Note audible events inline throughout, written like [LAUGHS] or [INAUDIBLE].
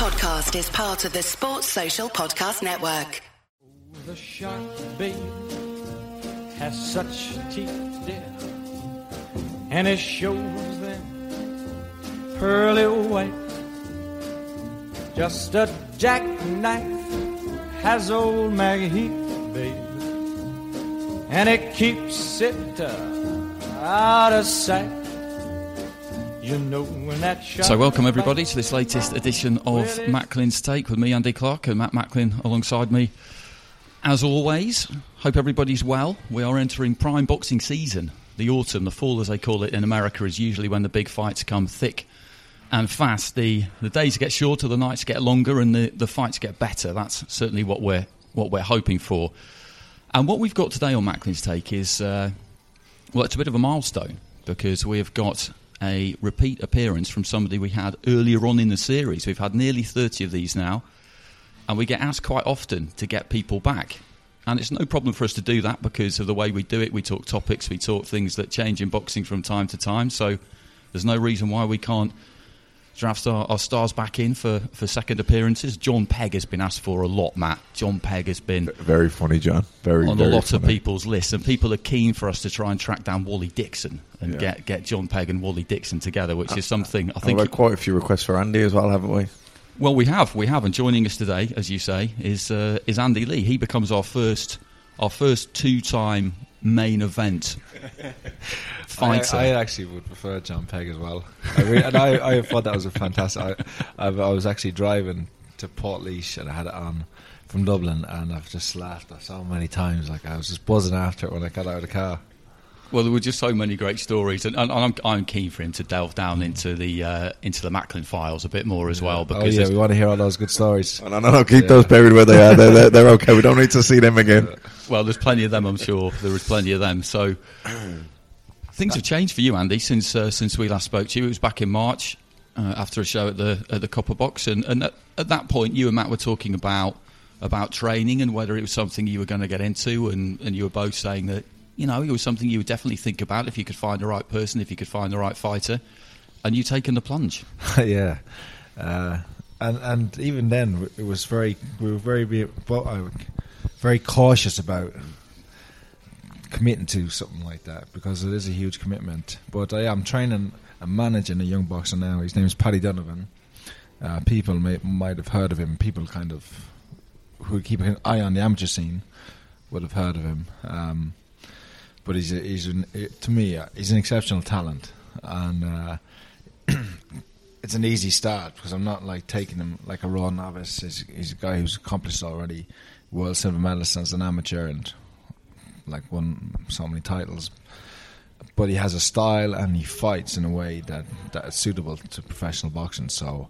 podcast is part of the Sports Social Podcast Network. The shark, babe, has such teeth, dear, and it shows them pearly white. Just a jackknife has old MacHeath, babe, and it keeps it uh, out of sight. You know when that shark So, welcome everybody to this latest edition of Macklin's Take with me, Andy Clark, and Matt Macklin alongside me. As always, hope everybody's well. We are entering prime boxing season. The autumn, the fall as they call it in America, is usually when the big fights come thick and fast. The the days get shorter, the nights get longer, and the, the fights get better. That's certainly what we're what we're hoping for. And what we've got today on Macklin's Take is uh, well, it's a bit of a milestone because we have got a repeat appearance from somebody we had earlier on in the series. We've had nearly 30 of these now, and we get asked quite often to get people back. And it's no problem for us to do that because of the way we do it. We talk topics, we talk things that change in boxing from time to time. So there's no reason why we can't draft our, our stars back in for, for second appearances. John Pegg has been asked for a lot, Matt. John Pegg has been Very funny, John. Very on very a lot of people's lists, and people are keen for us to try and track down Wally Dixon and Yeah. get get John Pegg and Wally Dixon together, which is something I think. we've had quite a few requests for Andy as well, haven't we? Well, we have, we have, and joining us today, as you say, is uh, is Andy Lee. He becomes our first our first two time main event [LAUGHS] fighter. I, I actually would prefer John Pegg as well. I re- and I, I thought that was a fantastic. I, I, I was actually driving to Port and I had it on from Dublin, and I've just laughed at so many times. Like I was just buzzing after it when I got out of the car. well, there were just so many great stories, and, and I'm, I'm keen for him to delve down into the uh, into the Macklin files a bit more as well. oh Because yeah, we want to hear all those good stories. No, no, no, keep Yeah. those buried where they are. They're, they're, they're okay. We don't need to see them again. Well, there's plenty of them, I'm sure. There was plenty of them. So [CLEARS THROAT] things have changed for you, Andy, since uh, since we last spoke to you. It was back in March uh, after a show at the at the Copper Box, and, and at, at that point, you and Matt were talking about about training and whether it was something you were going to get into, and, and you were both saying that you know it was something you would definitely think about if you could find the right person, if you could find the right fighter, and you taken the plunge. [LAUGHS] yeah, uh, and and even then it was very we were very well, I very cautious about committing to something like that because it is a huge commitment. But I am training and managing a young boxer now. His name is Paddy Donovan. Uh, people may, might have heard of him. People kind of who keep an eye on the amateur scene would have heard of him. Um, but he's a, he's an, to me uh, he's an exceptional talent and. Uh, [CLEARS THROAT] it's an easy start because I'm not like taking him like a raw novice. He's, he's a guy who's accomplished already world silver medalist as an amateur and like won so many titles. But he has a style and he fights in a way that that is suitable to professional boxing. So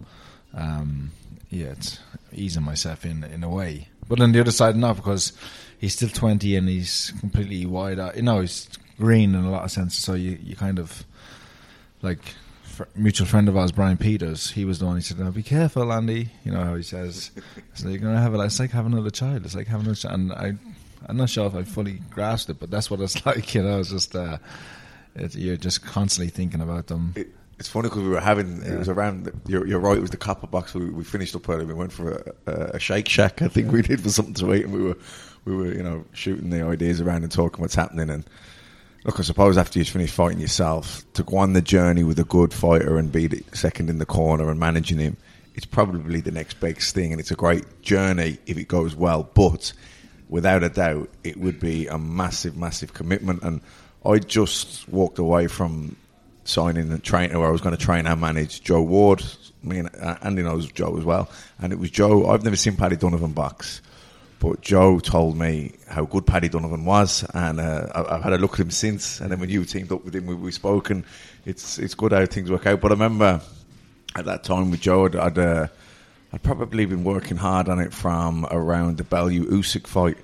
um, yeah, it's easing myself in in a way. But on the other side, not because he's still 20 and he's completely wide out. You know, he's green in a lot of senses. So you you kind of like fr- mutual friend of ours, Brian Peters, he was the one who said, "Now be careful, Andy." You know how he says, [LAUGHS] "So you're gonna have it. It's like having another child. It's like having another child." And I, I'm not sure if I fully grasped it, but that's what it's [LAUGHS] like. You know, it's just uh, it, you're just constantly thinking about them. It, it's funny because we were having, it was around, the- you're, you're right, it was the copper box. We, we finished up early. We went for a, a, a Shake Shack, I think we did, for something to eat. And we were, we were, you know, shooting the ideas around and talking what's happening. And look, I suppose after you've finished fighting yourself, to go on the journey with a good fighter and be the second in the corner and managing him, it's probably the next big thing. And it's a great journey if it goes well. But without a doubt, it would be a massive, massive commitment. And I just walked away from signing and training where I was going to train and manage Joe Ward. Me and uh, Andy knows Joe as well. And it was Joe. I've never seen Paddy Donovan box. But Joe told me how good Paddy Donovan was, and uh, I- I've had a look at him since. And then when you teamed up with him, we, we spoke, and it's it's good how things work out. But I remember at that time with Joe, I'd I'd, uh, I'd probably been working hard on it from around the Bellew Usyk fight.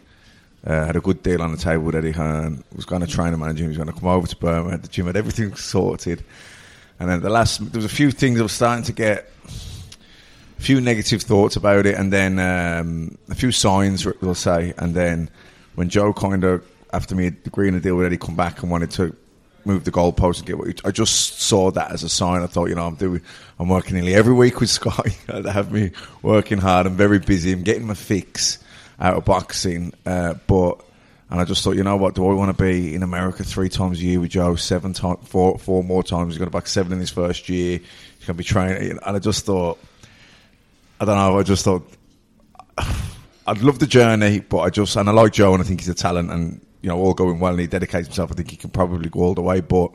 Uh, had a good deal on the table with Eddie Hearn. Was going to train him manager. He was going to come over to Brum. Had the gym. Had everything [LAUGHS] sorted. And then the last, there was a few things I was starting to get a few negative thoughts about it, and then um, a few signs, we'll say. And then when Joe kind of, after me agreeing to deal with Eddie, come back and wanted to move the goalpost and get what I just saw that as a sign. I thought, you know, I'm doing, I'm working nearly every week with [LAUGHS] Sky. they have me working hard. I'm very busy. I'm getting my fix out of boxing, uh, but. And I just thought, you know what? Do I want to be in America three times a year with Joe? Seven times, four, four more times. He's going to back seven in his first year. He's going to be training. And I just thought, I don't know. I just thought I'd love the journey, but I just and I like Joe, and I think he's a talent, and you know, all going well, and he dedicates himself. I think he can probably go all the way, but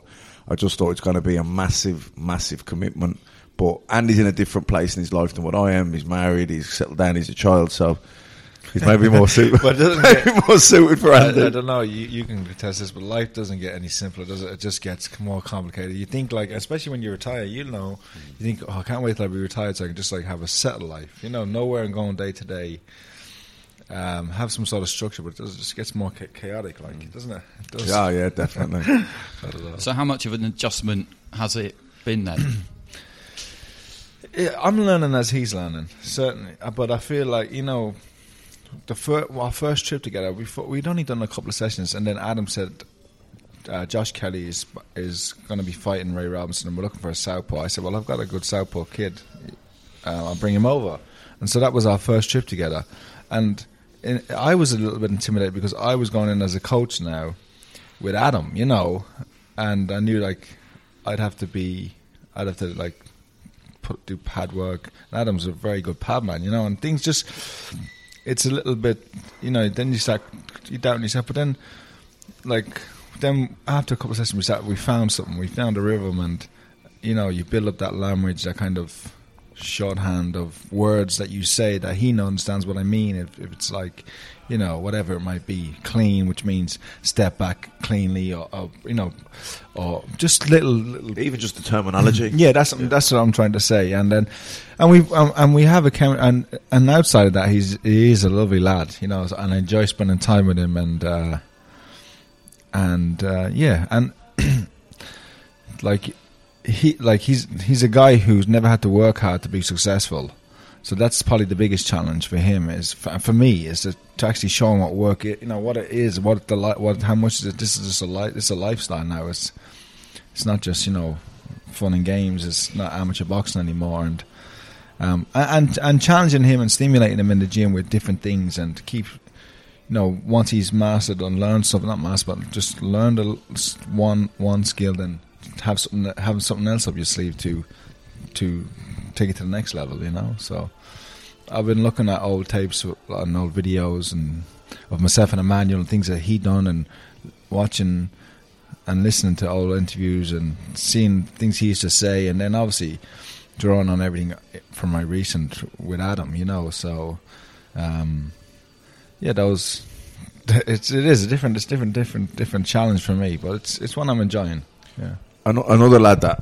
I just thought it's going to be a massive, massive commitment. But Andy's in a different place in his life than what I am. He's married, he's settled down, he's a child, so [LAUGHS] he's maybe more suited. But it doesn't [LAUGHS] maybe get- more suited for I, Andy. I don't know. You, you can attest this, but life doesn't get any simpler, does it? It just gets more complicated. You think like, especially when you retire, you know, you think, oh, I can't wait till I be retired so I can just like have a settled life. You know, nowhere and going day to day. Um, have some sort of structure, but it, does, it just gets more chaotic, like doesn't it? it does. Yeah, yeah, definitely. [LAUGHS] I don't know. So, how much of an adjustment has it been then? [CLEARS THROAT] Yeah, I'm learning as he's learning, certainly. Uh, But I feel like you know, the our first trip together, we thought, we'd only done a couple of sessions, and then Adam said, uh, "Josh Kelly is is going to be fighting Ray Robinson, and we're looking for a southpaw." I said, "Well, I've got a good southpaw kid. Uh, I'll bring him over." And so that was our first trip together, and in, I was a little bit intimidated because I was going in as a coach now with Adam, you know, and I knew like I'd have to be, I'd have to like put do pad work. And Adam's a very good pad man, you know, and things just it's a little bit, you know. Then you start you doubt yourself, but then like then after a couple of sessions, we sat, we found something. We found a rhythm, and you know, you build up that language, that kind of shorthand of words that you say that he understands what I mean. If, if it's like, you know, whatever it might be, clean, which means step back cleanly, or, or you know, or just little little Even just the terminology. [LAUGHS] yeah, that's that's what I'm trying to say. And then, and we um, and we have a chem- and and outside of that, he's he is a lovely lad, you know, and I enjoy spending time with him. And uh, and uh, yeah, and [CLEARS THROAT] like he like he's he's a guy who's never had to work hard to be successful. So that's probably the biggest challenge for him is for, me is to, to actually show him what work it, you know what it is what the li- what how much is it, this is just a life it's a lifestyle now. It's it's not just you know fun and games. It's not amateur boxing anymore. And um, and and challenging him and stimulating him in the gym with different things and keep you know once he's mastered and learned something not mastered but just learned a, one one skill then have something have something else up your sleeve to to take it to the next level you know so I've been looking at old tapes and old videos and of myself and Emanuel and things that he done and watching and listening to old interviews and seeing things he used to say and then obviously drawing on everything from my recent with Adam, you know. So um, yeah, those [LAUGHS] it's it is a different it's different different different challenge for me, but it's it's one I'm enjoying. Yeah. Another lad that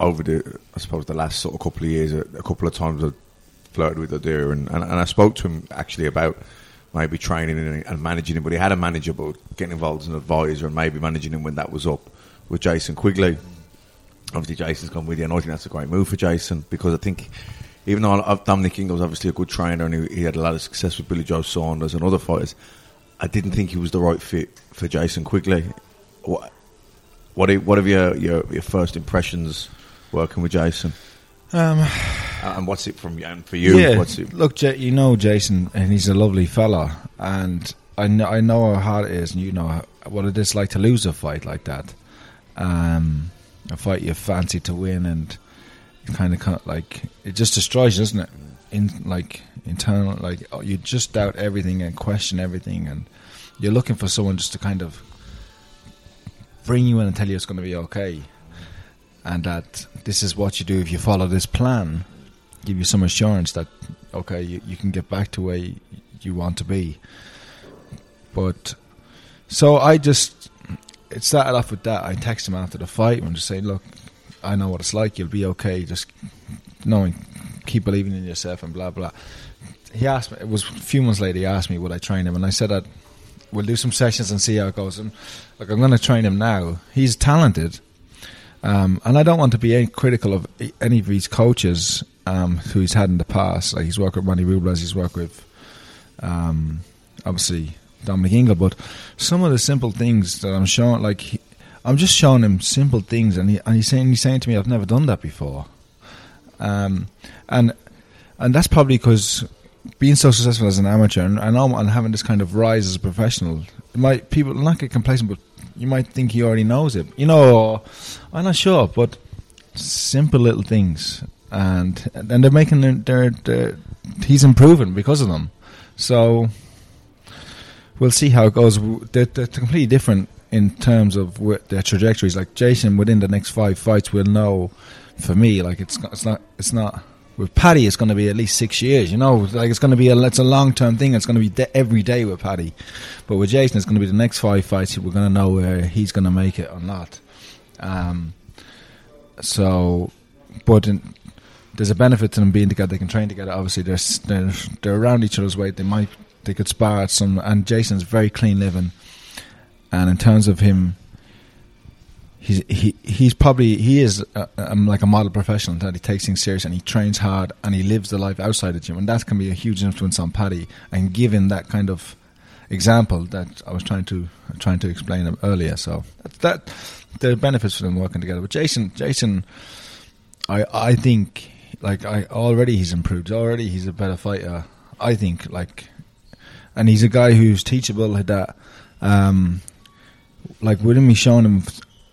over the I suppose the last sort of couple of years, a, a couple of times I flirted with Adir, and, and and I spoke to him actually about maybe training and, and managing him, but he had a manager, but getting involved as an advisor and maybe managing him when that was up with Jason Quigley. Obviously, Jason's gone with you, and I think that's a great move for Jason because I think. Even though I- Dominic obviously a good trainer and he, he had a lot of success with Billy Joe Saunders and other fighters, I didn't think he was the right fit for Jason Quigley. What, what, are, what have your, your your first impressions working with Jason? Um, And what's it from and for you? yeah, What's it? look, J- you know Jason, and he's a lovely fella, and I know I know how hard it is, and you know what it is like to lose a fight like that. Um, a fight you fancy to win, and kind of like it just destroys, you, doesn't it? In like internal, like oh, you just doubt everything and question everything, and you're looking for someone just to kind of bring you in and tell you it's going to be okay, and that this is what you do if you follow this plan give you some assurance that okay, you, you can get back to where you, you want to be. But so I just it started off with that. I text him after the fight and just saying, "Look, I know what it's like. You'll be okay. Just knowing, keep believing in yourself, and blah blah." He asked me. It was a few months later. He asked me would I train him, and I said that we'll do some sessions and see how it goes. And like I'm going to train him now. He's talented. Um, and I don't want to be critical of any of these coaches um, who he's had in the past. Like he's worked with Manny Robles, he's worked with um, obviously Dominic but some of the simple things that I'm showing, like he, I'm just showing him simple things, and he and he's saying he's saying to me, "I've never done that before," um, and and that's probably because being so successful as an amateur and, and, and having this kind of rise as a professional, might people not get complacent, but you might think he already knows it. You know, I'm not sure, but simple little things, and and they're making their, their, their he's improving because of them. So we'll see how it goes. They're, they're completely different in terms of their trajectories. Like Jason, within the next five fights, we'll know. For me, like it's it's not it's not with Paddy. It's going to be at least six years. You know, like it's going to be a it's a long term thing. It's going to be de- every day with Paddy. But with Jason, it's going to be the next five fights. We're going to know where he's going to make it or not. Um, so, but in, there's a benefit to them being together. They can train together. Obviously, they're they're, they're around each other's weight. They might they could spar at some. And Jason's very clean living. And in terms of him, he's he he's probably he is a, um, like a model professional that he takes things serious and he trains hard and he lives the life outside the gym. And that can be a huge influence on Paddy. And given that kind of example that I was trying to trying to explain earlier, so that, that are benefits for them working together. But Jason, Jason, I I think like I already he's improved. Already he's a better fighter. I think like and he's a guy who's teachable. That, um, like, wouldn't be showing him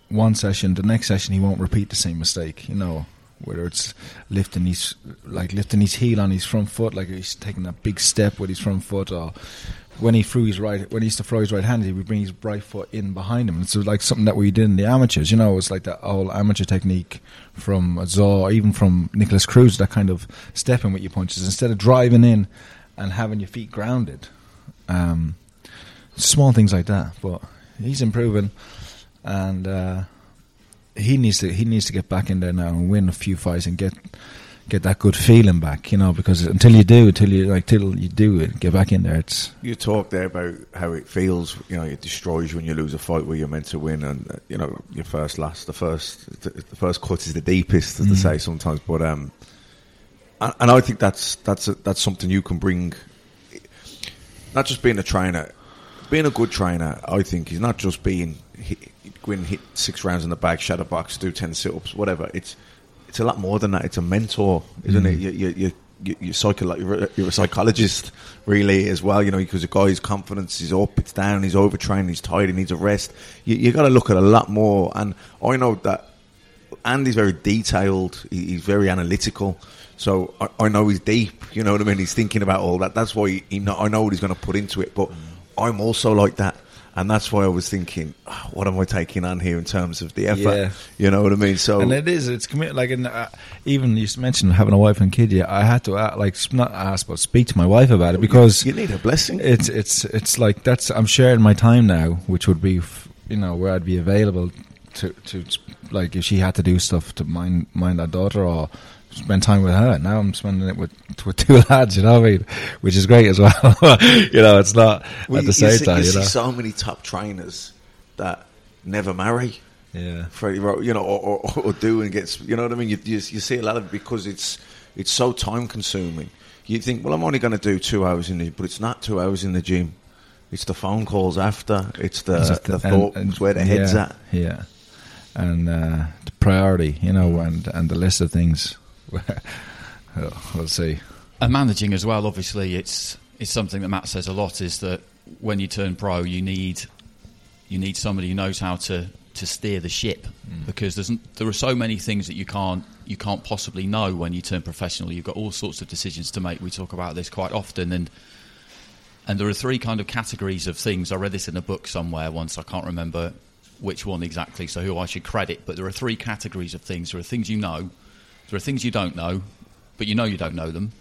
one session, the next session he won't repeat the same mistake. You know, whether it's lifting his like lifting his heel on his front foot, like he's taking a big step with his front foot, or when he threw his right when he used to throw his right hand, he would bring his right foot in behind him. It's like something that we did in the amateurs. You know, it's like that old amateur technique from Zaur, even from Nicholas Cruz, that kind of stepping with your punches instead of driving in and having your feet grounded. Um, small things like that, but he's improving, and uh, he needs to he needs to get back in there now and win a few fights and get get that good feeling back, you know, because until you do, until you like, till you do it, get back in there. It's you talk there about how it feels. You know, it destroys you when you lose a fight where you're meant to win, and uh, you know, your first last, the first, the first cut is the deepest, as mm. they say sometimes. But um, and, and I think that's that's a, that's something you can bring not just being a trainer, being a good trainer, I think, is not just being hit, go and hit six rounds in the bag, shadow box, do ten sit ups, whatever. It's it's a lot more than that. It's a mentor, isn't mm. it? You, you, you, you, you're, psycho- you're, a, you're a psychologist, really, as well. You know, because a guy's confidence is up, it's down, he's overtrained, he's tired, he needs a rest. You, you got to look at a lot more. And I know that Andy's very detailed. he's very analytical. So I, I, know he's deep. You know what I mean? He's thinking about all that. That's why he, he know, I know what he's going to put into it. But mm. I'm also like that. And that's why I was thinking, oh, what am I taking on here in terms of the effort? Yeah. You know what I mean? So and it is. It's committed. Like in, uh, even you mentioned having a wife and kid. Yeah, I had to uh, like not ask, but speak to my wife about it because you, you need a blessing. It's it's it's like that's I'm sharing my time now, which would be you know where I'd be available to to like if she had to do stuff to mind mind our daughter or spend time with her. Now I'm spending it with with two [LAUGHS] lads, you know what I mean? Which is great as well. [LAUGHS] you know, it's not well, at the same see, time. You, you know, so many top trainers that never marry. Yeah, for you know, or, or, or, do and gets. You know what I mean? You, you, you see a lot of it because it's it's so time consuming. You think, well, I'm only going to do two hours in the, but it's not two hours in the gym. It's the phone calls after. It's the, it's the, the thought. And, and, where the head's yeah, at. Yeah, and uh, the priority, you know, and and the list of things [LAUGHS] we'll see. And managing as well, obviously, it's it's something that Matt says a lot. Is that when you turn pro, you need you need somebody who knows how to, to steer the ship mm. because there's there are so many things that you can't you can't possibly know when you turn professional. You've got all sorts of decisions to make. We talk about this quite often, and and there are three kind of categories of things. I read this in a book somewhere once. I can't remember which one exactly, so who I should credit. But there are three categories of things. There are things you know, there are things you don't know, but you know you don't know them.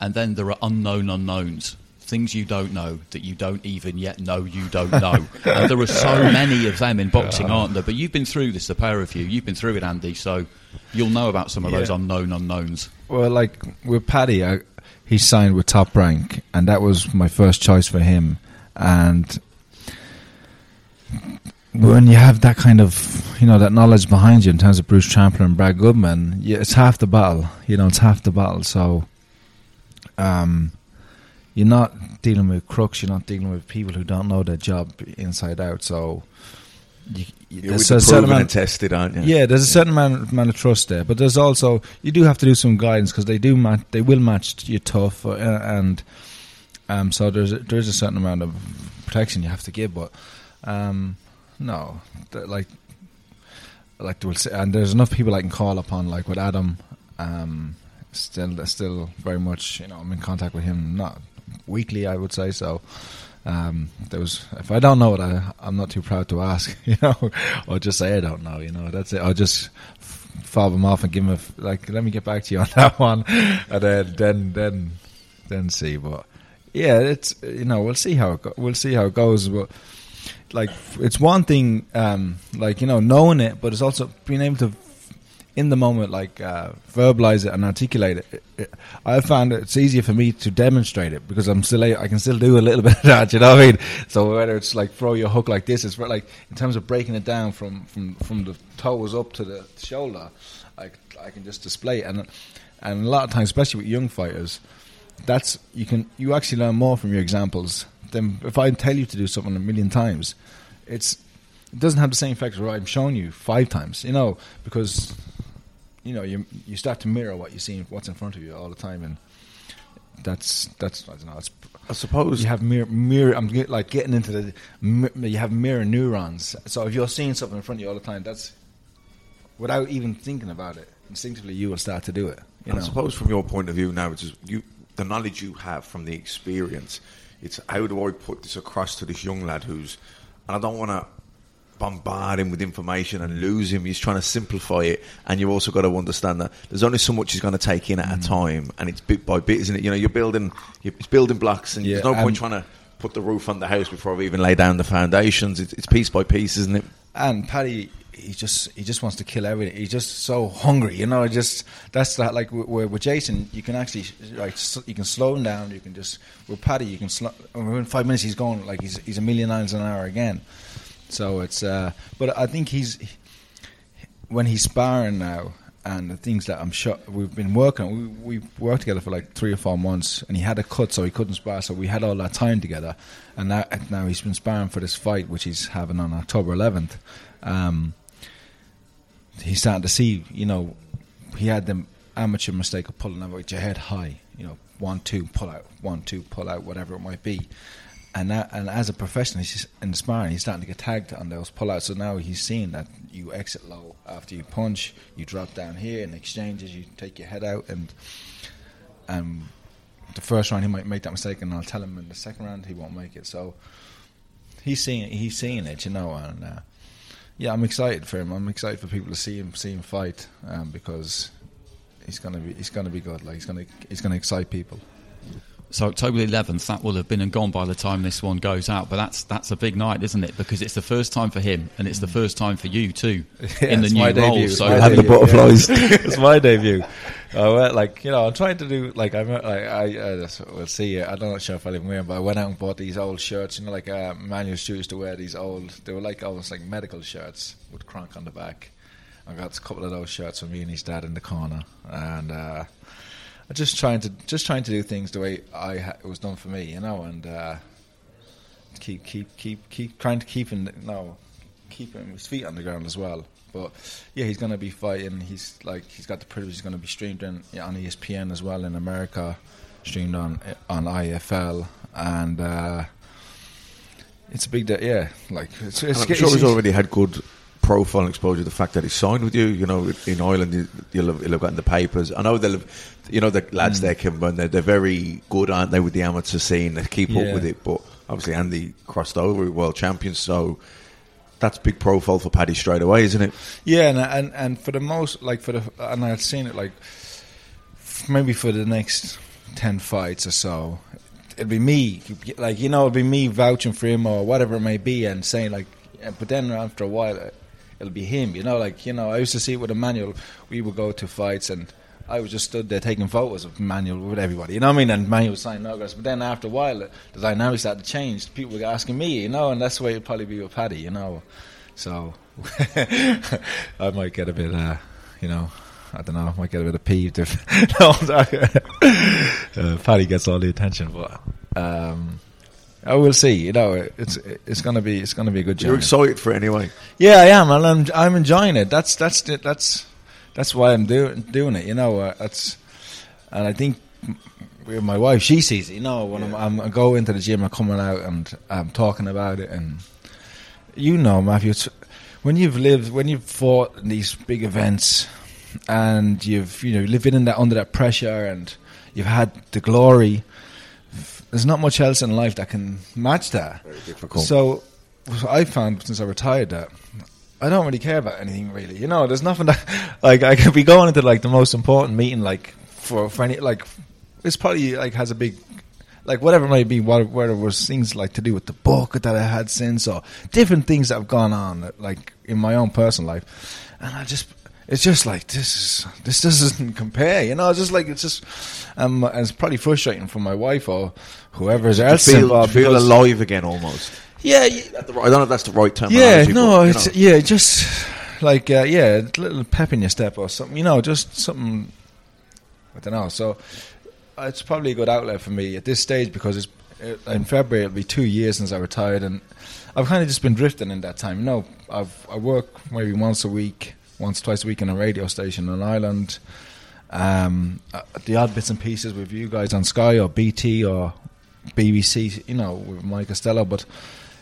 And then there are unknown unknowns, things you don't know that you don't even yet know you don't know. [LAUGHS] and there are so many of them in boxing, aren't there? But you've been through this, the pair of you. You've been through it, Andy, so you'll know about some of yeah. those unknown unknowns. Well, like with Paddy, I, he signed with Top Rank, and that was my first choice for him. And when you have that kind of you know that knowledge behind you in terms of Bruce Trampler and Brad Goodman, yeah, it's half the battle. You know, it's half the battle. So, um, you're not dealing with crooks. You're not dealing with people who don't know their job inside out. So, you, you, You're there's a certain amount. tested, aren't you? Yeah, there's a certain amount, amount of trust there, but there's also you do have to do some guidance because they do match, they will match you tough, uh, and um, so there's a, there's a certain amount of protection you have to give, but um, no, like like we'll say, and there's enough people I can call upon, like with Adam, um, still still very much you know I'm in contact with him not weekly I would say so. Um, there was if I don't know it, I, I'm not too proud to ask, [LAUGHS] you know, or just say I don't know, you know. That's it. I'll just fob him off and give him a like, let me get back to you [LAUGHS] on that one, and then then then then see. But yeah, it's you know we'll see how it go- we'll see how it goes. But like it's one thing, um, like you know knowing it, but it's also being able to in the moment, like uh, verbalize it and articulate it. It- it- I found it's easier for me to demonstrate it because I'm still I can still do a little [LAUGHS] bit of that. You know what I mean? So whether it's like throw your hook like this, it's like in terms of breaking it down from from from the toes up to the shoulder, I I can just display it and and a lot of times, especially with young fighters, that's you can you actually learn more from your examples than if I tell you to do something a million times. It's it doesn't have the same effect as what I'm showing you five times, you know, because you know you you start to mirror what you see, what's in front of you all the time, and that's that's I don't know. It's I suppose you have mirror mirror. I'm get, like getting into the you have mirror neurons. So if you're seeing something in front of you all the time, that's without even thinking about it, instinctively you will start to do it. You I know, suppose from your point of view now, it's just you, the knowledge you have from the experience. It's how do I put this across to this young lad who's, and I don't want to bombard him with information and lose him. He's trying to simplify it, and you've also got to understand that there's only so much he's going to take in at Mm. a time, and it's bit by bit, isn't it? You know, you're building, you're, it's building blocks, and Yeah, there's no point point trying to put the roof on the house before we even lay down the foundations. It's, it's piece by piece, isn't it? and Paddy, he just he just wants to kill everything. He's just so hungry, you know. Just that's that. Like with, with Jason, you can actually like you can slow him down. You can just with Paddy, you can slow. Within five minutes, he's going like he's he's a million miles an hour again. So it's uh, but I think he's when he's sparring now. And the things that I'm sure we've been working, we we worked together for like three or four months, and he had a cut, so he couldn't spar. So we had all that time together, and now, now he's been sparring for this fight, which he's having on October 11th. Um, he's starting to see, you know, he had the amateur mistake of pulling out your head high, you know, one, two, pull out, one, two, pull out, whatever it might be. And that, and as a professional, he's just in sparring, he's starting to get tagged on those pullouts. So now he's seeing that you exit low after you punch, you drop down here, and exchanges, you take your head out, and um, the first round he might make that mistake, and I'll tell him in the second round he won't make it. So he's seeing he's seeing it, you know, and uh, yeah, I'm excited for him. I'm excited for people to see him see him fight um, because he's gonna be he's gonna be good. Like he's gonna he's gonna excite people. So October 11th, that will have been and gone by the time this one goes out. But that's that's a big night, isn't it? Because it's the first time for him, and it's the first time for you too [LAUGHS] Yeah, in the it's new my role. debut. It's So my And the butterflies. yeah. [LAUGHS] it's my debut. I went like you know I'm trying to do like I'm like I, I just, we'll see. I'm not sure if I'll even wear them, but I went out and bought these old shirts. You know, like uh, Manuel Stu used to wear these old. They were like almost like medical shirts with Kronk on the back. I got a couple of those shirts for me and his dad in the corner, and uh, I'm just trying to just trying to do things the way I ha- it was done for me, you know, and uh, keep keep keep keep trying to keep him no keeping his feet on the ground as well. But yeah, he's going to be fighting. He's like he's got the privilege. He's going to be streamed in, on ESPN as well in America, streamed on on IFL, and uh, it's a big day. Yeah, like it's, it's, I'm sure he's already had good profile and exposure. The fact that he signed with you, you know, in Ireland, you- you'll have, you'll have got in the papers. I know they'll, have, you know, the lads Mm. there, Kimber, they're, they're very good, aren't they, with the amateur scene? They keep Yeah. up with it. But obviously, Andy crossed over, world champion, so that's big profile for Paddy straight away, isn't it? Yeah, and and and for the most, like for the, and I've seen it like maybe for the next ten fights or so, it'd be me, like you know, it'll be me vouching for him or whatever it may be, and saying like, but then after a while, uh, it'll be him, you know, like you know, I used to see it with Emanuel. We would go to fights and. I was just stood there taking photos of Manuel with everybody, you know what I mean? And Manuel was signing autographs. But then after a while, the dynamics started to change. People were asking me, you know, and that's the way it'd probably be with Paddy, you know. So [LAUGHS] I might get a bit, uh, you know, I don't know, I might get a bit of peeved if [LAUGHS] no, [LAUGHS] uh, Paddy gets all the attention. But um, I will see. You know, it's it's gonna be it's gonna be a good journey. You're excited for it anyway. Yeah, I am, and I'm I'm enjoying it. That's that's the- that's that's why I'm doing doing it. You know, uh, that's and I think with my wife, she sees it. You know, when I'm, I'm I go into the gym, I'm coming out and I'm talking about it, and you know, Matthew, it's, when you've lived, when you've fought in these big events, and you've you know living in that under that pressure, and you've had the glory. There's not much else in life that can match that. Very difficult. So, I found since I retired that I don't really care about anything really. You know, there's nothing [LAUGHS] that like I could be going into like the most important meeting like for for any like it's probably like has a big like whatever it might be, whether it was things like to do with the book that I had since or different things that have gone on like in my own personal life, and I just. It's just like this is this doesn't [LAUGHS] compare, you know. It's just like it's just, um, and it's probably frustrating for my wife or whoever's else feel, involved. feel alive again almost. yeah, yeah, the right- I don't know if that's the right term. yeah, no, it's yeah, just like uh, yeah, a little pep in your step or something. You know, just something. I don't know. So it's probably a good outlet for me at this stage because it's uh, in February. It'll be two years since I retired, and I've kind of just been drifting in that time. You know, I've I work maybe once a week, once twice a week in a radio station in Ireland. Um, uh, the odd bits and pieces with you guys on Sky or BT or BBC, you know, with Mike Costello, but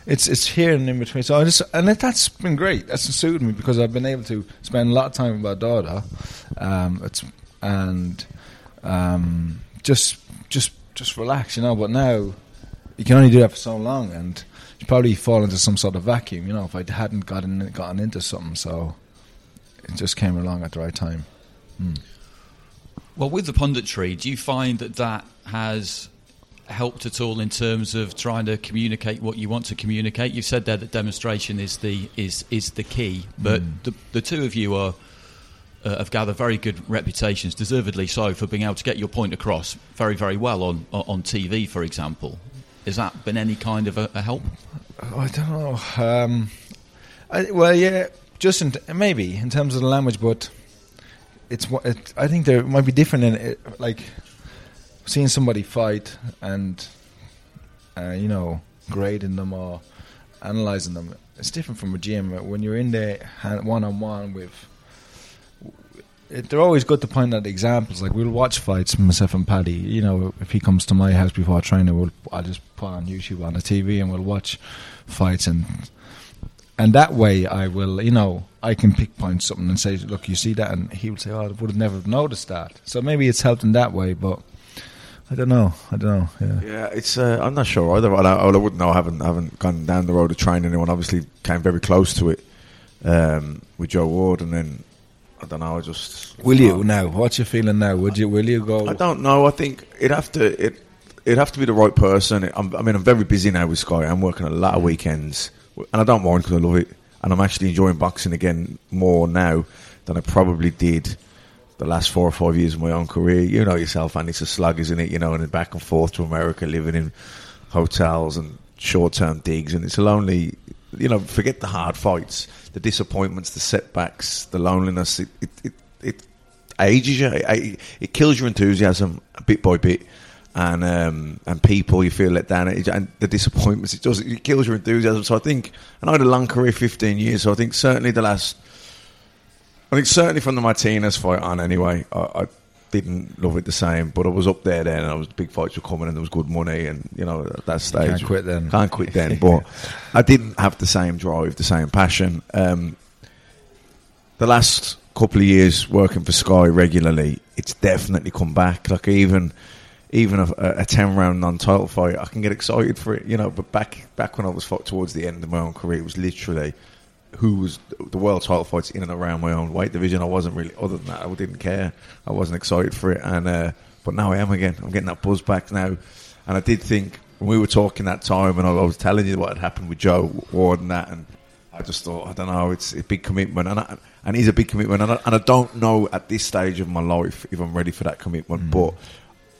it's it's here and in between. So I just and that's been great. That's suited me because I've been able to spend a lot of time with my daughter. Um, it's and um, just just just relax, you know. But now you can only do that for so long, and you probably fall into some sort of vacuum, you know. If I hadn't gotten gotten into something, so it just came along at the right time. Well, with the punditry, do you find that that has helped at all in terms of trying to communicate what you want to communicate? You've said there that demonstration is the is is the key, but the, the two of you are. Uh, have gathered very good reputations, deservedly so, for being able to get your point across very, very well on on TV, for example. Has that been any kind of a, a help? I don't know. Um, I, well, yeah, just in, maybe in terms of the language, but it's. It, I think there might be different in it, like seeing somebody fight and uh, you know grading them or analyzing them. It's different from a gym when you're in there one on one with. It, they're always good to point out examples. Like we'll watch fights, myself and Paddy. You know, if he comes to my house before training, we'll I just put on YouTube on the TV and we'll watch fights and and that way I will, you know, I can pick point something and say, look, you see that, and he would say, oh, I would have never noticed that. So maybe it's helped in that way, but I don't know. I don't know. Yeah. Yeah, it's. Uh, I'm not sure either. I, I wouldn't know. I haven't I haven't gone down the road of training anyone. Obviously, came very close to it um, with Joe Ward, and then I don't know. I just Will you now? What's your feeling now? Would you? Will you go? I don't know. I think it'd have to it it'd have to be the right person. I'm, I mean, I'm very busy now with Sky. I'm working a lot of weekends, and I don't mind because I love it, and I'm actually enjoying boxing again more now than I probably did the last four or five years of my own career. You know yourself, and it's a slug, isn't it? You know, and back and forth to America, living in hotels and short-term digs, and it's a lonely. You know, forget the hard fights, the disappointments, the setbacks, the loneliness. It it it, it ages you. It, it kills your enthusiasm bit by bit, and um, and people you feel let down, and the disappointments. It does. It kills your enthusiasm. So I think, and I had a long career, fifteen years. So I think certainly the last. I think certainly from the Martinez fight on, anyway, I, I didn't love it the same, but I was up there then, and I was big fights were coming, and there was good money, and you know at that stage can't quit then. Can't quit [LAUGHS] then, but I didn't have the same drive, the same passion. Um, the last couple of years working for Sky regularly, it's definitely come back. Like even even a, a ten round non title fight, I can get excited for it, you know. But back back when I was fought towards the end of my own career, it was literally who was the world title fights in and around my own weight division. I wasn't really other than that. I didn't care. I wasn't excited for it, and uh, but now I am again. I'm getting that buzz back now, and I did think when we were talking that time, and I, I was telling you what had happened with Joe Ward and that, and I just thought, I don't know, it's a big commitment, and I, and he's a big commitment, and I, and I don't know at this stage of my life if I'm ready for that commitment, but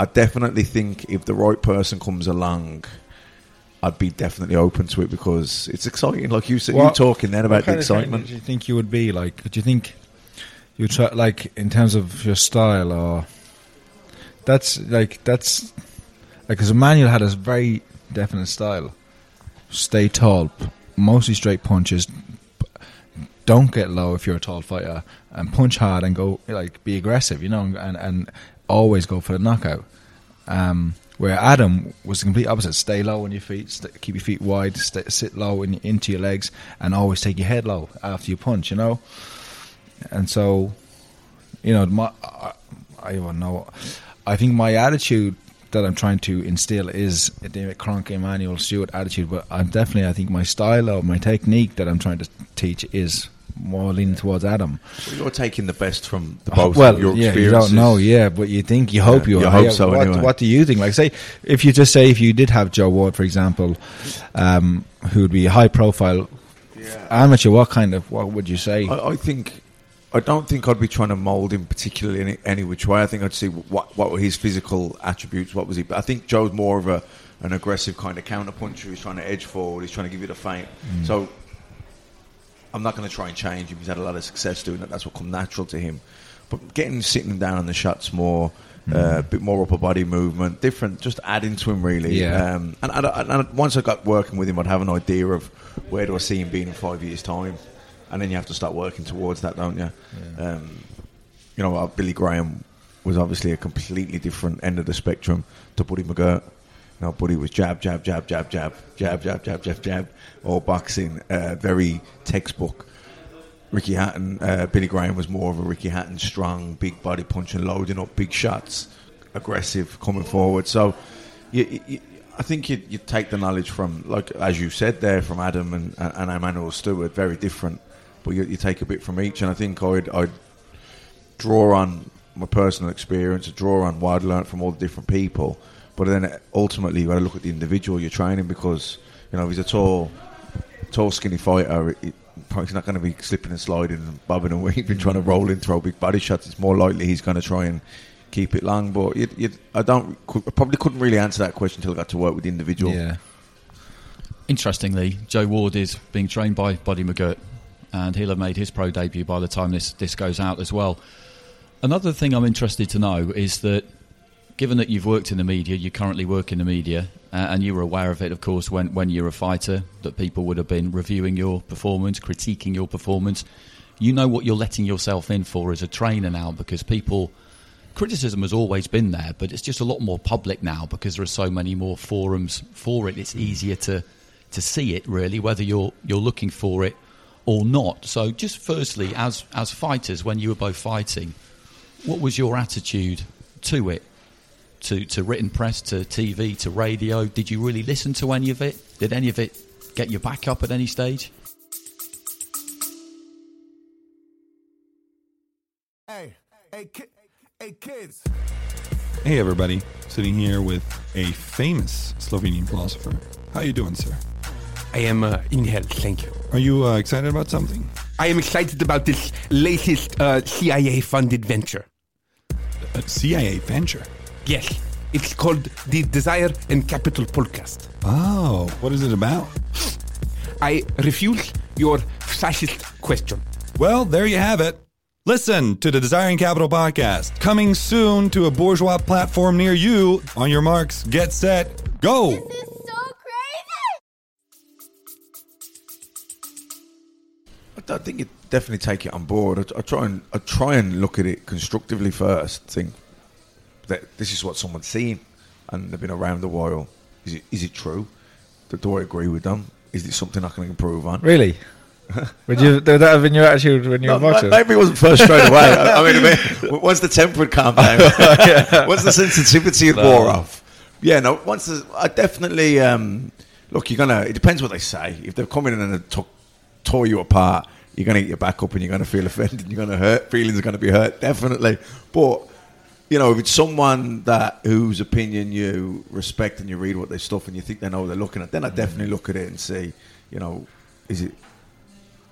I definitely think if the right person comes along. I'd be definitely open to it because it's exciting. Like you said, you were talking then about the excitement. Do you think you would be like? Do you think you try like in terms of your style or that's like that's like because Emanuel had a very definite style. Stay tall, p- mostly straight punches. p- Don't get low if you're a tall fighter, and punch hard and go like be aggressive, you know, and and always go for the knockout. Um, where Adam was the complete opposite: stay low on your feet, st- keep your feet wide, st- sit low in, into your legs, and always take your head low after you punch. You know, and so you know, my, I, I don't know. I think my attitude that I'm trying to instill is a David Kronk, Emanuel Steward attitude, but I'm definitely, I think my style or my technique that I'm trying to teach is more leaning towards Adam. Well, you're taking the best from the both well, your yeah, you don't know, yeah, but you think, you hope Yeah, you you hope Yeah, so what, anyway. what do you think? Like, say, if you just say if you did have Joe Ward, for example, um, who would be high profile amateur, what kind of, what would you say? I, I think I don't think I'd be trying to mould him particularly in any, any which way. I think I'd see what what were his physical attributes. What was he? But I think Joe's more of a an aggressive kind of counter puncher. He's trying to edge forward. He's trying to give you the feint. So I'm not going to try and change him. He's had a lot of success doing that. That's what come natural to him. But getting sitting down on the shots more. Uh, a bit more upper body movement, different, just adding to him really. Yeah. Um, and, and, and once I got working with him, I'd have an idea of where do I see him being in five years' time, and then you have to start working towards that, don't you? Um, you know, uh, Billy Graham was obviously a completely different end of the spectrum to Buddy McGirt. You know, Buddy was jab, jab, jab, jab, jab, jab, jab, jab, jab, jab, all boxing, uh, very textbook. Ricky Hatton, uh, Billy Graham was more of a Ricky Hatton, strong, big body punching, loading up big shots, aggressive, coming forward. So, you, you, I think you, you take the knowledge from, like as you said there, from Adam and, and Emanuel Steward, very different, but you, you take a bit from each. And I think I'd, I'd draw on my personal experience, draw on what I'd learned from all the different people. But then ultimately, you got to look at the individual you're training because you know if he's a tall, tall, skinny fighter. He's not going to be slipping and sliding and bobbing and [LAUGHS] weaving, trying to roll and throw big body shots. It's more likely he's going to try and keep it long. But I don't, I probably couldn't really answer that question until I got to work with the individual. Yeah. Interestingly, Joe Ward is being trained by Buddy McGirt, and he'll have made his pro debut by the time this, this goes out as well. Another thing I'm interested to know is that, given that you've worked in the media, you currently work in the media, uh, and you were aware of it, of course, when, when you're a fighter, that people would have been reviewing your performance, critiquing your performance. You know what you're letting yourself in for as a trainer now because people. Criticism has always been there, but it's just a lot more public now because there are so many more forums for it. It's easier to to see it really, whether you're you're looking for it or not. So, just firstly, as as fighters, when you were both fighting, what was your attitude to it? To to written press, to TV, to radio? Did you really listen to any of it? Did any of it get your back up at any stage? Hey, hey, ki- hey, kids. Hey everybody, sitting here with a famous Slovenian philosopher. How are you doing, sir? I am uh, in hell, thank you. Are you uh, excited about something? I am excited about this latest uh, CIA-funded venture. A CIA venture. Yes, it's called the Desire and Capital podcast. Oh, what is it about? I refuse your fascist question. Well, there you have it. Listen to the Desiring Capital podcast, coming soon to a bourgeois platform near you. On your marks, get set, go! This is so crazy! I, I think you definitely take it on board. I, I try and I try and look at it constructively first. Think that this is what someone's seen, and they've been around a while. Is it is it true? Do, I agree with them? Is it something I can improve on? Really? [LAUGHS] Would you? Would that have been your attitude when you No, were watching? maybe it wasn't first straight away. I, mean, I mean, [LAUGHS] once the temper had calmed down, [LAUGHS] once the sensitivity had wore off, yeah, no. Once the, I definitely um, look. You're gonna. It depends what they say. If they're coming in and to- tore you apart, you're gonna get your back up and you're gonna feel offended. And You're gonna hurt. Feelings are gonna be hurt. Definitely, but. You know, if it's someone that whose opinion you respect and you read what their stuff and you think they know what they're looking at, then I mm. definitely look at it and see, you know, is it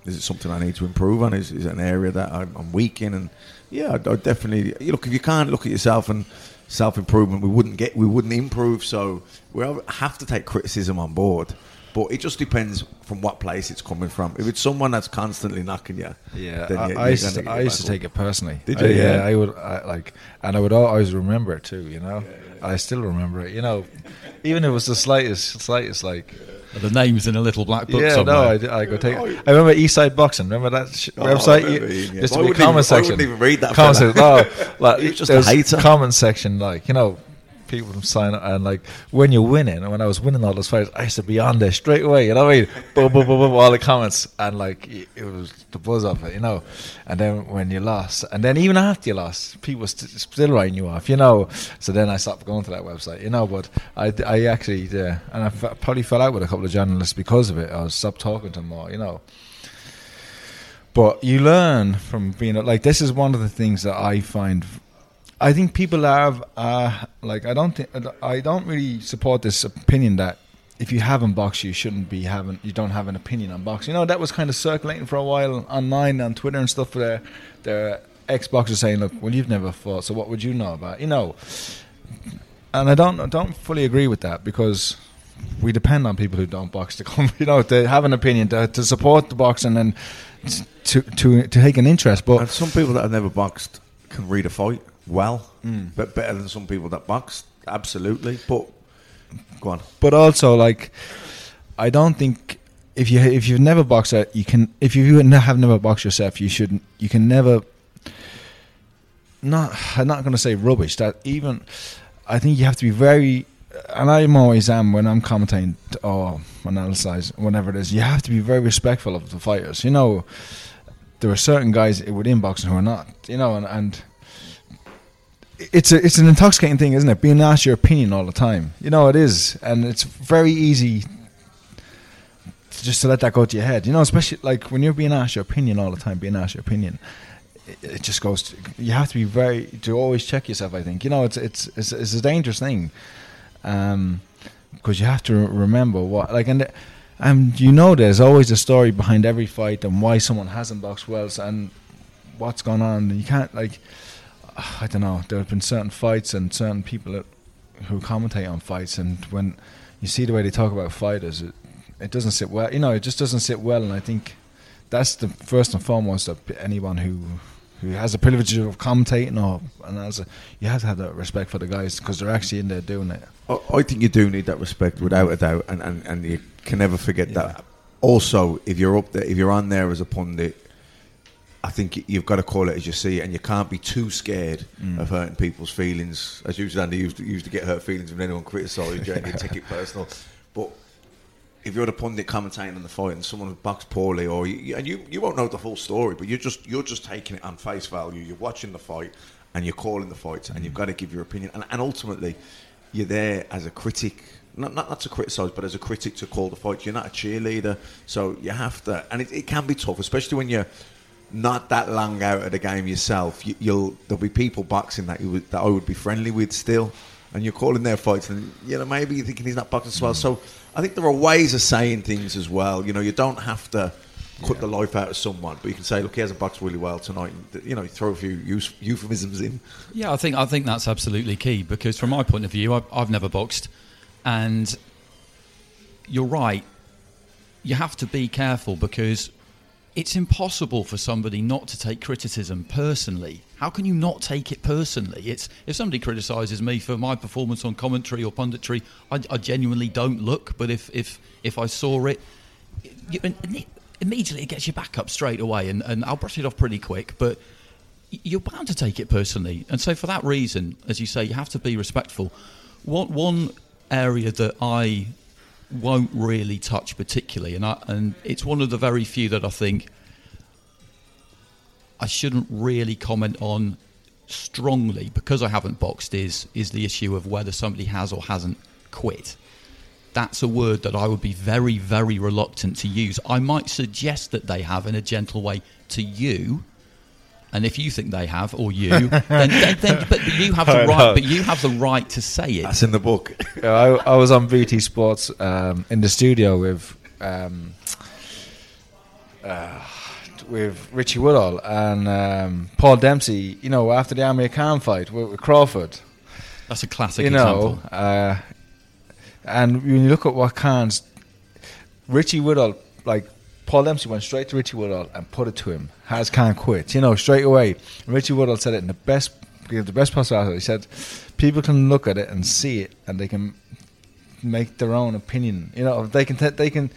is it something I need to improve on? Is, is it an area that I'm, I'm weak in? And yeah, I, I definitely you look. If you can't look at yourself and self improvement, we wouldn't get, we wouldn't improve. So we have to take criticism on board. But it just depends from what place it's coming from. If it's someone that's constantly knocking you, Yeah, then I, you- I you're used, gonna I used to take it personally. Did I- you? yeah, Yeah. I would I, like, and I would always remember it too. You know, I still remember it. You know, even if it was the slightest, slightest like. The name's in a little black book Yeah, somewhere. no, I, I go take. Oh. I remember Eastside Boxing. Remember that sh- Oh, website? I remember You- yeah. Used to be a wouldn't even- comment I wouldn't even read that Comment section. Oh, [LAUGHS] like He was just there a hater. Comment section, like you know, people from sign up and like when you're winning. And when I was winning all those fights, I used to be on there straight away. You know what I mean? [LAUGHS] boom, boom, boom, boom, all the comments and like it was the buzz of it, you know. And then when you lost, and then even after you lost, people st- still writing you off, you know. So then I stopped going to that website, you know. But I, I actually, yeah, and I f- probably fell out with a couple of journalists because of it. I was stopped talking to them more, you know. But you learn from being like this is one of the things that I find. I think people have uh, like I don't think I don't really support this opinion that if you haven't boxed you shouldn't be having you don't have an opinion on boxing. You know that was kind of circulating for a while online on Twitter and stuff. There, there ex boxers saying, "Look, well you've never fought, so what would you know about?" You know, and I don't I don't fully agree with that because we depend on people who don't box to [LAUGHS] come, you know, to have an opinion to, to support the boxing and to to to take an interest. But And some people that have never boxed can read a fight well, Mm. but better than some people that box. Absolutely, but go on. but also like I don't think if you if you've never boxed out, you can if you have never boxed yourself, you shouldn't. you can never. Not I'm not going to say rubbish. That even I think you have to be very, and I'm always am when I'm commentating or analyze whatever it is. You have to be very respectful of the fighters. You know, there are certain guys within boxing who are not. You know, and, and it's a, it's an intoxicating thing, isn't it? Being asked your opinion all the time. You know, it is, and it's very easy to just to let that go to your head. You know, especially like when you're being asked your opinion all the time, being asked your opinion, it, it just goes. To, you have to be very to always check yourself. I think you know it's it's it's, it's a dangerous thing, um, because you have to remember what like and. And you know, there's always a story behind every fight and why someone hasn't boxed well and what's going on. You can't like I don't know. There have been certain fights and certain people that, who commentate on fights, and when you see the way they talk about fighters, it, it doesn't sit well. You know, it just doesn't sit well. And I think that's the first and foremost of anyone who who has the privilege of commentating or and as a, you have to have that respect for the guys because they're actually in there doing it. I, think you do need that respect without a doubt, and, and, and you can never forget that. Also, if you're up there, if you're on there as a pundit, I think you've got to call it as you see it, and you can't be too scared mm. of hurting people's feelings. As usual, Andy used to, used to get hurt feelings when anyone criticised you and you take it personal. But if you're the pundit commentating on the fight and someone boxed poorly, or you, and you, you won't know the full story, but you're just you're just taking it on face value. You're watching the fight and you're calling the fights, and you've mm. got to give your opinion. And, and ultimately, you're there as a critic, not, not not to criticise, but as a critic to call the fight. You're not a cheerleader, so you have to. And it, it can be tough, especially when you're not that long out of the game yourself. You, you'll there'll be people boxing that you would, that I would be friendly with still, and you're calling their fights, and you know maybe you're thinking he's not boxing as well. So I think there are ways of saying things as well. You know, you don't have to cut the life out of someone, but you can say, look, he hasn't boxed really well tonight. And, you know, throw a few euphemisms in. Yeah, I think I think that's absolutely key because from my point of view, I've, I've never boxed, and you're right. You have to be careful because it's impossible for somebody not to take criticism personally. How can you not take it personally? It's if somebody criticises me for my performance on commentary or punditry, I, I genuinely don't look. But if if if I saw it, it- immediately it gets you back up straight away, and, and I'll brush it off pretty quick. But you're bound to take it personally, and so for that reason, as you say, you have to be respectful. One one area that I won't really touch particularly, and I, and it's one of the very few that I think I shouldn't really comment on strongly because I haven't boxed is is the issue of whether somebody has or hasn't quit. That's a word that I would be very, very reluctant to use. I might suggest that they have in a gentle way to you, and if you think they have or you, [LAUGHS] then, then, then but you have the I right. know. But you have the right to say it. That's in the book. I, I was on BT Sports um, in the studio with um, uh, with Richie Woodhall and um, Paul Dempsey. You know, after the Amir Khan fight with, with Crawford. That's a classic you know, example. uh, and when you look at what Khan's Richie Woodhall, like Paul Dempsey went straight to Richie Woodhall and put it to him. Has Khan quit? You know, straight away. And Richie Woodhall said it in the best, the best possible answer. He said, people can look at it and see it, and they can make their own opinion. You know, they can t- they can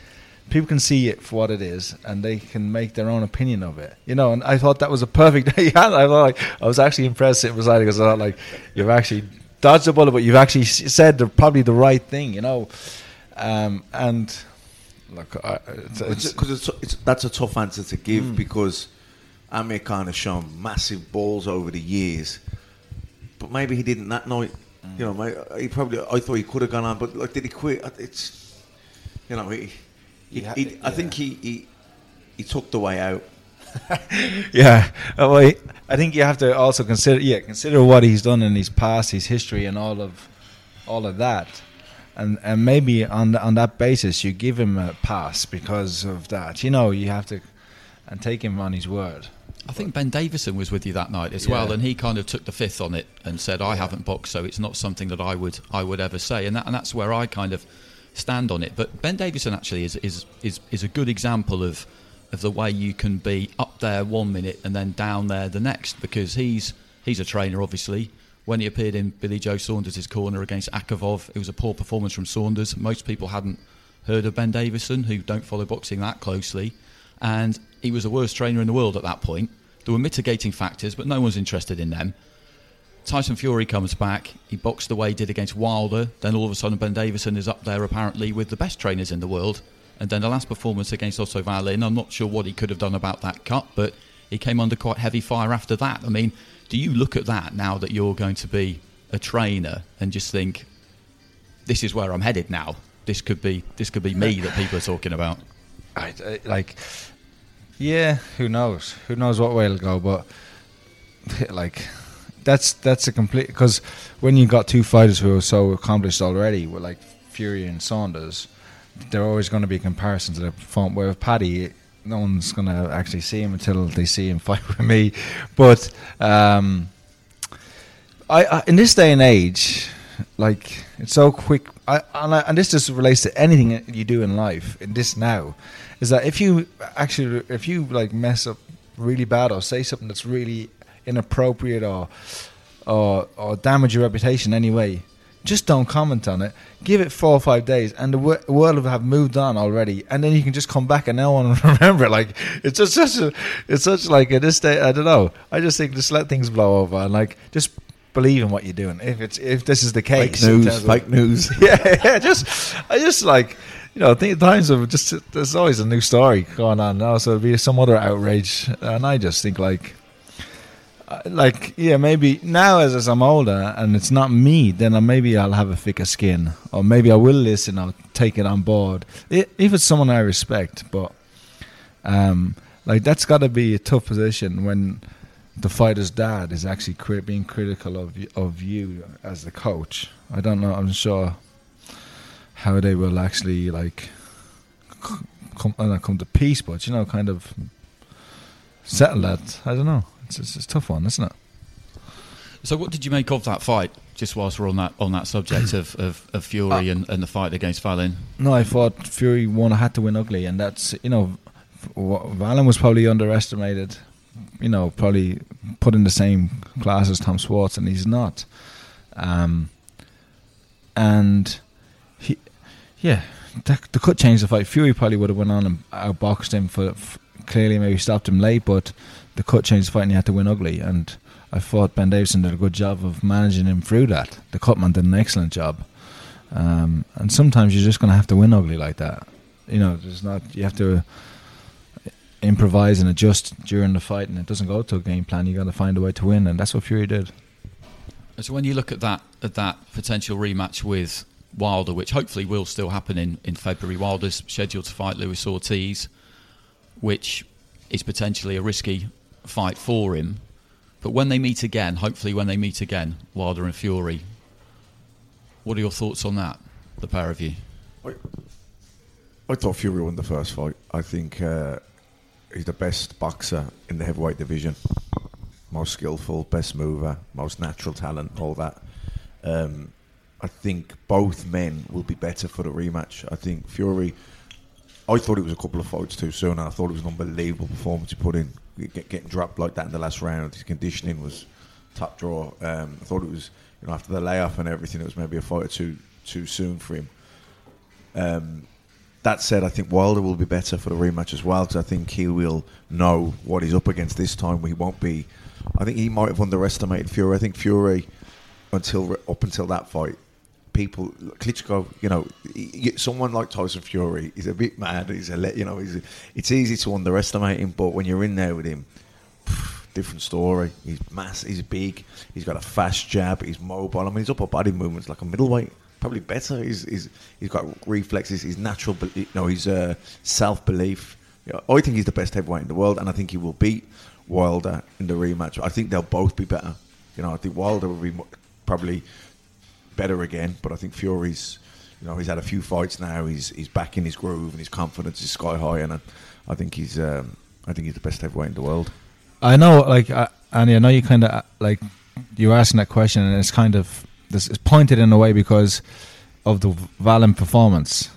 people can see it for what it is, and they can make their own opinion of it. You know, and I thought that was a perfect [LAUGHS] day. I thought like I was actually impressed sitting beside because I thought like you've actually dodged the bullet, but you've actually said the, probably the right thing. You know, um, and look, I, it's, it's, because it's, it's, that's a tough answer to give Hmm. because Amir Khan has shown massive balls over the years, but maybe he didn't that night. Hmm. You know, may- he probably I thought he could have gone on, but like, did he quit? It's you know, he, he, Yeah, he- I think he, he he took the way out. [LAUGHS] Yeah, Uh, well, he- I think you have to also consider, yeah, consider what he's done in his past, his history, and all of, all of that, and and maybe on on that basis you give him a pass because of that. You know, you have to, and take him on his word. I think Ben Davison was with you that night as well, and he kind of took the fifth on it and said, "I haven't boxed, so it's not something that I would I would ever say," and that, and that's where I kind of stand on it. But Ben Davison actually is is is, is a good example of of the way you can be up there one minute and then down there the next, because he's he's a trainer, obviously. When he appeared in Billy Joe Saunders' corner against Akavov, it was a poor performance from Saunders. Most people hadn't heard of Ben Davison, who don't follow boxing that closely and he was the worst trainer in the world at that point. There were mitigating factors, but no one's interested in them. Tyson Fury comes back. He boxed the way he did against Wilder. Then all of a sudden, Ben Davison is up there apparently with the best trainers in the world. And then the last performance against Otto Wallin, I'm not sure what he could have done about that cut, but he came under quite heavy fire after that. I mean, do you look at that now that you're going to be a trainer and just think, this is where I'm headed now? This could be this could be me that people are talking about. I, I- like, yeah, who knows? Who knows what way it'll go? But [LAUGHS] like, that's that's a complete because when you got two fighters who are so accomplished already, with like Fury and Saunders, they're always going to be comparisons to the front. Where Paddy, no one's going to actually see him until they see him [LAUGHS] fight with me. But um, I, I in this day and age, like it's so quick. I, and, and this just relates to anything you do in life. In this now, is that if you actually if you like mess up really bad or say something that's really inappropriate or or or damage your reputation anyway, just don't comment on it. Give it four or five days, and the wo- world will have moved on already. And then you can just come back, and no one [LAUGHS] will remember. it. Like it's just such a, it's such like at this day. I don't know. I just think just let things blow over, and like just believe in what you're doing. If it's if this is the case, Fake news, of- fake news. [LAUGHS] yeah, yeah. Just I just like you know, I think at times of just there's always a new story going on now, so there'll be some other outrage, and I just think like. Uh, Like yeah, maybe now as, I'm older and it's not me, then I, maybe I'll have a thicker skin, or maybe I will listen. I'll take it on board I if it's someone I respect. But um, like that's got to be a tough position when the fighter's dad is actually cri- being critical of of you as the coach. I don't know. I'm sure how they will actually like come uh, come to peace, but you know, kind of settle that. I don't know. It's, it's, it's a tough one, isn't it? So, what did you make of that fight? Just whilst we're on that on that subject of, [COUGHS] of, of Fury and, and the fight against Wallin. No, I thought Fury won. I had to win ugly, and that's you know, v- Wallin was probably underestimated. You know, probably put in the same class as Tom Schwarz, and he's not. Um, and he, yeah, the, the cut changed the fight. Fury probably would have went on and outboxed him for, f clearly maybe stopped him late, but the cut changed fight, and he had to win ugly. And I thought Ben Davison did a good job of managing him through that. The cutman did an excellent job. Um, and sometimes you're just going to have to win ugly like that. You know, there's not. You have to improvise and adjust during the fight, and it doesn't go to a game plan. You got to find a way to win, and that's what Fury did. So, when you look at that at that potential rematch with Wilder, which hopefully will still happen in, in February, Wilder's scheduled to fight Luis Ortiz, which is potentially a risky fight for him. But when they meet again, hopefully when they meet again, Wilder and Fury, what are your thoughts on that, the pair of you? I, I thought Fury won the first fight. I think uh, he's the best boxer in the heavyweight division. Most skillful, best mover, most natural talent, all that. Um, I think both men will be better for the rematch. I think Fury. I thought it was a couple of fights too soon. I thought it was an unbelievable performance he put in. Get, getting dropped like that in the last round, his conditioning was top draw. Um, I thought it was, you know, after the layoff and everything, it was maybe a fight or two too soon for him. Um, that said, I think Wilder will be better for the rematch as well because I think he will know what he's up against this time. He won't be. I think he might have underestimated Fury. I think Fury, until up until that fight, people Klitschko, you know, someone like Tyson Fury, is a bit mad. He's a you know, he's a, it's easy to underestimate him, but when you're in there with him, different story. He's mass. He's big. He's got a fast jab. He's mobile. I mean, his upper body movements like a middleweight. Probably better. He's, he's he's got reflexes. He's natural. be- You know, he's uh, self belief. You know, I think he's the best heavyweight in the world, and I think he will beat Wilder in the rematch. I think they'll both be better. You know, I think Wilder will be probably better again, but I think Fury's. You know, he's had a few fights now. He's he's back in his groove, and his confidence is sky high. And I, I think he's um, I think he's the best heavyweight in the world. I know, like, uh, Annie, I know you kind of like you're asking that question, and it's kind of this is pointed in a way because of the Wallin performance.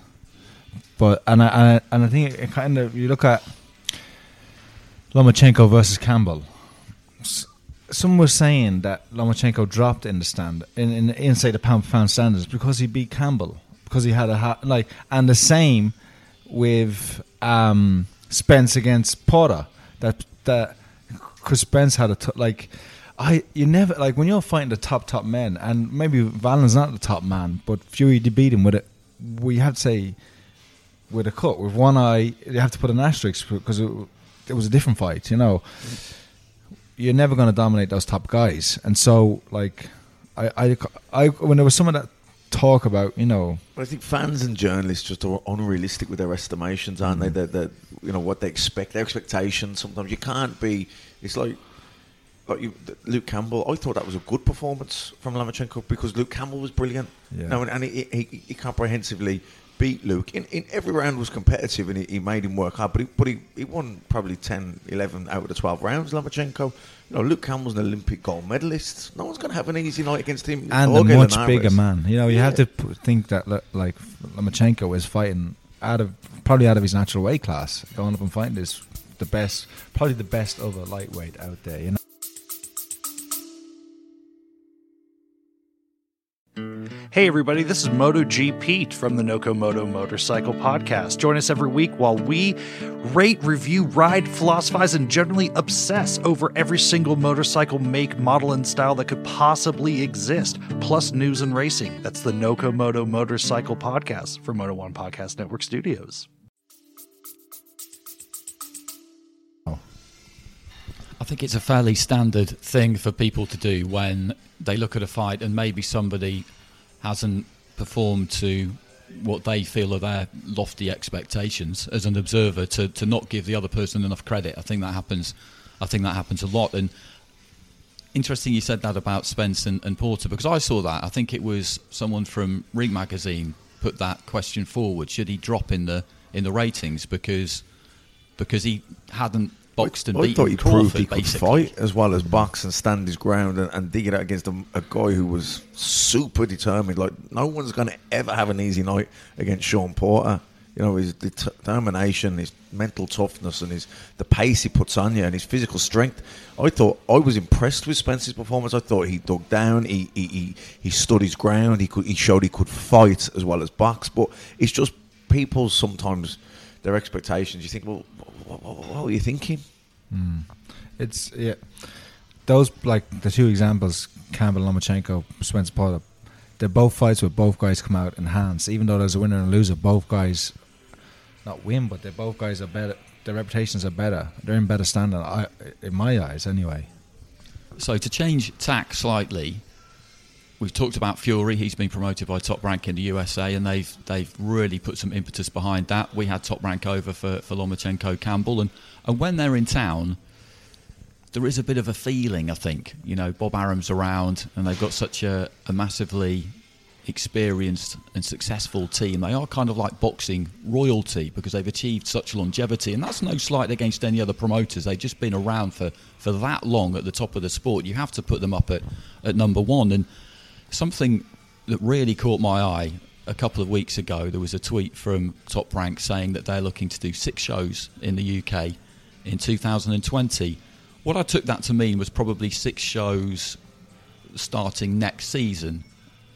But and I, and I, and I think it kind of you look at Lomachenko versus Campbell. Some were saying that Lomachenko dropped in the stand in, in inside the pound pound standards because he beat Campbell because he had a ha- like and the same with um, Spence against Porter that that Chris Spence had a t- like I you never like when you're fighting the top top men and maybe Wallin's not the top man but Fury did beat him with it we have to say with a cut with one eye you have to put an asterisk because it, it was a different fight you know you're never going to dominate those top guys and so like I, I, I when there was some of that talk about you know But I think fans and journalists just are unrealistic with their estimations, aren't they? Mm. That that you know what they expect, their expectations. Sometimes you can't be. It's like like you, Luke Campbell. I thought that was a good performance from Lomachenko because Luke Campbell was brilliant. Yeah. No, and, and he, he, he comprehensively beat Luke. In, in every round was competitive and he, he made him work hard. But he, but he, he won probably 10, 11 out of the twelve rounds. Lomachenko. You know, Luke Campbell's an Olympic gold medalist. No one's going to have an easy night against him. and a much bigger man. You know, you have to p- think that like Lomachenko is fighting out of probably out of his natural weight class, going up and fighting this the best, probably the best a lightweight out there. You know. Hey, everybody, this is MotoGPete from the Noco Moto Motorcycle Podcast. Join us every week while we rate, review, ride, philosophize, and generally obsess over every single motorcycle make, model, and style that could possibly exist, plus news and racing. That's the Noco Moto Motorcycle Podcast from Moto One Podcast Network Studios. I think it's a fairly standard thing for people to do when they look at a fight and maybe somebody hasn't performed to what they feel are their lofty expectations as an observer to, to not give the other person enough credit. I think that happens. I think that happens a lot. And interesting you said that about Spence and, and Porter because I saw that. I think it was someone from Ring Magazine put that question forward. Should he drop in the in the ratings because because he hadn't boxed and I beaten thought he Crawford, proved he could basically. fight as well as box and stand his ground and, and dig it out against a, a guy who was super determined. Like no one's going to ever have an easy night against Sean Porter. You know his determination, his mental toughness, and his the pace he puts on you, and his physical strength. I thought I was impressed with Spence's performance. I thought he dug down, he he, he, he stood his ground. He could he showed he could fight as well as box. But it's just people sometimes their expectations. You think, well, what, what, what were you thinking? Hmm. It's yeah. Those like the two examples, Campbell, Lomachenko, Spence Porter. They're both fights where both guys come out enhanced. Even though there's a winner and a loser, both guys not win, but they're both guys are better. Their reputations are better. They're in better standing, I, in my eyes, anyway. So to change tack slightly, we've talked about Fury. He's been promoted by Top Rank in the USA, and they've they've really put some impetus behind that. We had Top Rank over for for Lomachenko Campbell, and and when they're in town, there is a bit of a feeling. I think you know Bob Arum's around, and they've got such a, a massively experienced and successful team. They are kind of like boxing royalty because they've achieved such longevity, and that's no slight against any other promoters. They've just been around for, for that long at the top of the sport. You have to put them up at, at number one. And something that really caught my eye a couple of weeks ago, there was a tweet from Top Rank saying that they're looking to do six shows in the UK in 2020. What I took that to mean was probably six shows starting next season.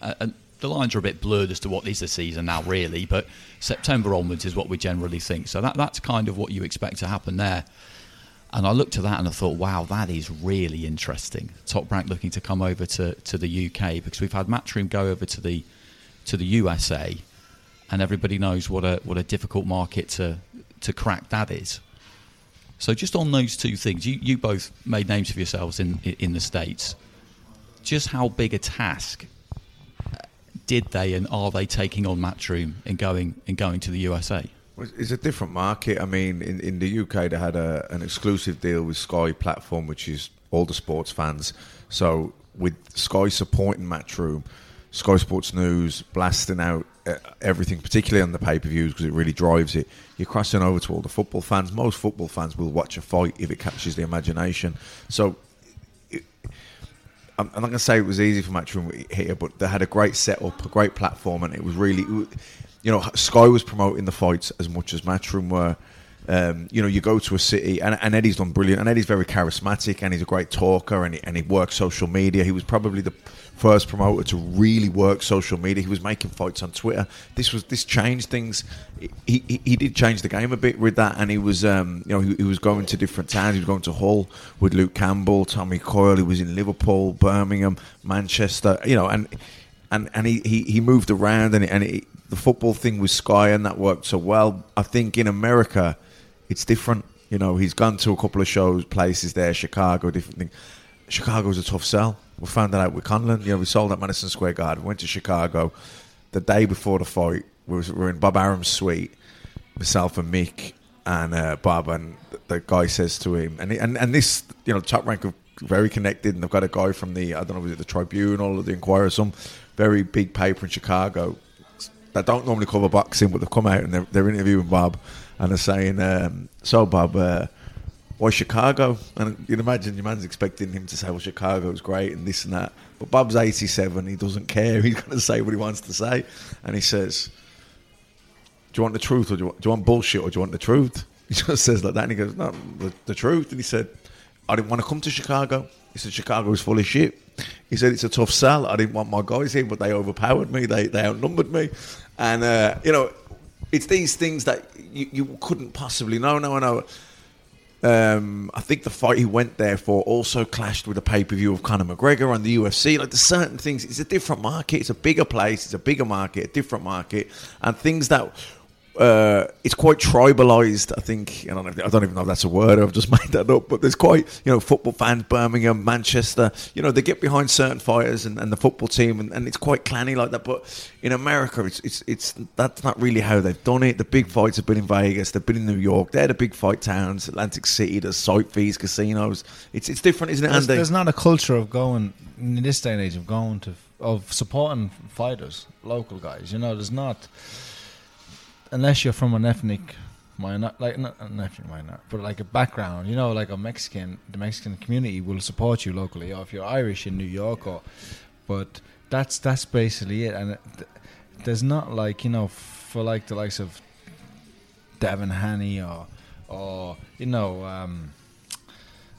Uh, and the lines are a bit blurred as to what is the season now, really. But September onwards is what we generally think. So that that's kind of what you expect to happen there. And I looked at that and I thought, wow, that is really interesting. Top Rank looking to come over to, to the UK because we've had Matchroom go over to the to the USA, and everybody knows what a what a difficult market to to crack that is. So just on those two things, you, you both made names for yourselves in in the states. Just how big a task uh, did they and are they taking on Matchroom in going in going to the USA? It's a different market. I mean, in, in the UK, they had a, an exclusive deal with Sky Platform, which is all the sports fans. So, with Sky supporting Matchroom, Sky Sports News blasting out uh, everything, particularly on the pay per views, because it really drives it. You're crossing over to all the football fans. Most football fans will watch a fight if it captures the imagination. So, I'm, I'm not going to say it was easy for Matchroom here, but they had a great setup, a great platform, and it was really, you know, Sky was promoting the fights as much as Matchroom were. Um, you know, you go to a city, and, and Eddie's done brilliant, and Eddie's very charismatic, and he's a great talker, and he, and he works social media. He was probably the first promoter to really work social media. He was making fights on Twitter. This was this changed things. He, he, he did change the game a bit with that, and he was um, you know he, he was going to different towns. He was going to Hull with Luke Campbell, Tommy Coyle. He was in Liverpool, Birmingham, Manchester. You know, and and and he, he, he moved around, and and it, the football thing with Sky, and that worked so well. I think in America, it's different. You know, he's gone to a couple of shows, places there, Chicago, different things. Chicago's a tough sell. We found that out with Conlan. You know, we sold at Madison Square Garden. Went to Chicago the day before the fight. We, were in Bob Arum's suite, myself and Mick and uh, Bob, and the guy says to him, and, and and this, you know, top rank of very connected, and they've got a guy from the I don't know, was it the Tribune or the Inquirer, some very big paper in Chicago that don't normally cover boxing, but they've come out and they're, they're interviewing Bob, and they're saying, um, "So Bob." Uh, why Chicago? And you'd imagine your man's expecting him to say, well, Chicago's great and this and that. But Bob's 87, he doesn't care. [LAUGHS] He's going to say what he wants to say. And he says, do you want the truth or do you want, do you want bullshit or do you want the truth? [LAUGHS] He just says like that and he goes, no, the, the truth. And he said, I didn't want to come to Chicago. He said, "Chicago is full of shit. He said, it's a tough sell. I didn't want my guys here, but they overpowered me. They, they outnumbered me. And, uh, you know, it's these things that you, you couldn't possibly know. No, no. Um, I think the fight he went there for also clashed with the pay per view of Conor McGregor on the UFC. Like there's certain things. It's a different market. It's a bigger place. It's a bigger market. A different market, and things that. Uh, it's quite tribalized, I think. I don't, know I don't even know if that's a word. I've just [LAUGHS] made that up. But there's quite, you know, football fans, Birmingham, Manchester. You know, they get behind certain fighters and, and the football team, and, and it's quite clanny like that. But in America, it's it's it's that's not really how they've done it. The big fights have been in Vegas. They've been in New York. They're the big fight towns. Atlantic City. There's site fees, casinos. It's it's different, isn't it, There's, Andy? there's not a culture of going in this day and age of going to of supporting fighters, local guys. You know, there's not unless you're from an ethnic minor, like not an ethnic minor, but like a background. You know, like a Mexican, the Mexican community will support you locally, or if you're Irish in New York, or but that's that's basically it. And it, th- there's not like you know for like the likes of Devin Haney or or you know. um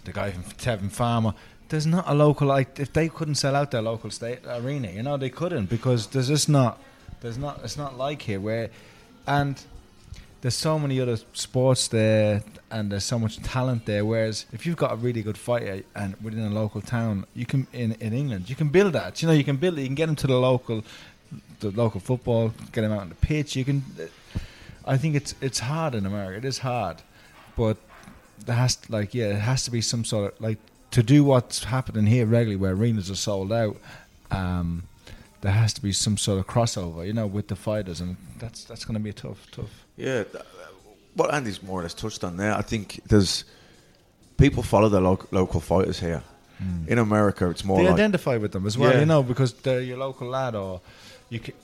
the guy from Tevin Farmer. There's not a local like if they couldn't sell out their local state arena, you know they couldn't because there's just not there's not it's not like here where and there's so many other sports there and there's so much talent there. Whereas if you've got a really good fighter and within a local town, you can in in England you can build that. You know you can build it. You can get him to the local the local football, get him out on the pitch. You can. I think it's it's hard in America. It is hard, but there has to, like yeah, it has to be some sort of like to do what's happening here regularly, where arenas are sold out. Um, there has to be some sort of crossover, you know, with the fighters, and that's that's going to be a tough, tough. Yeah, th- uh, what Andy's more or less touched on there. I think there's people follow the lo- local fighters here. Hmm. In America, it's more they like identify with them as well, Yeah. you know, because they're your local lad, or you can,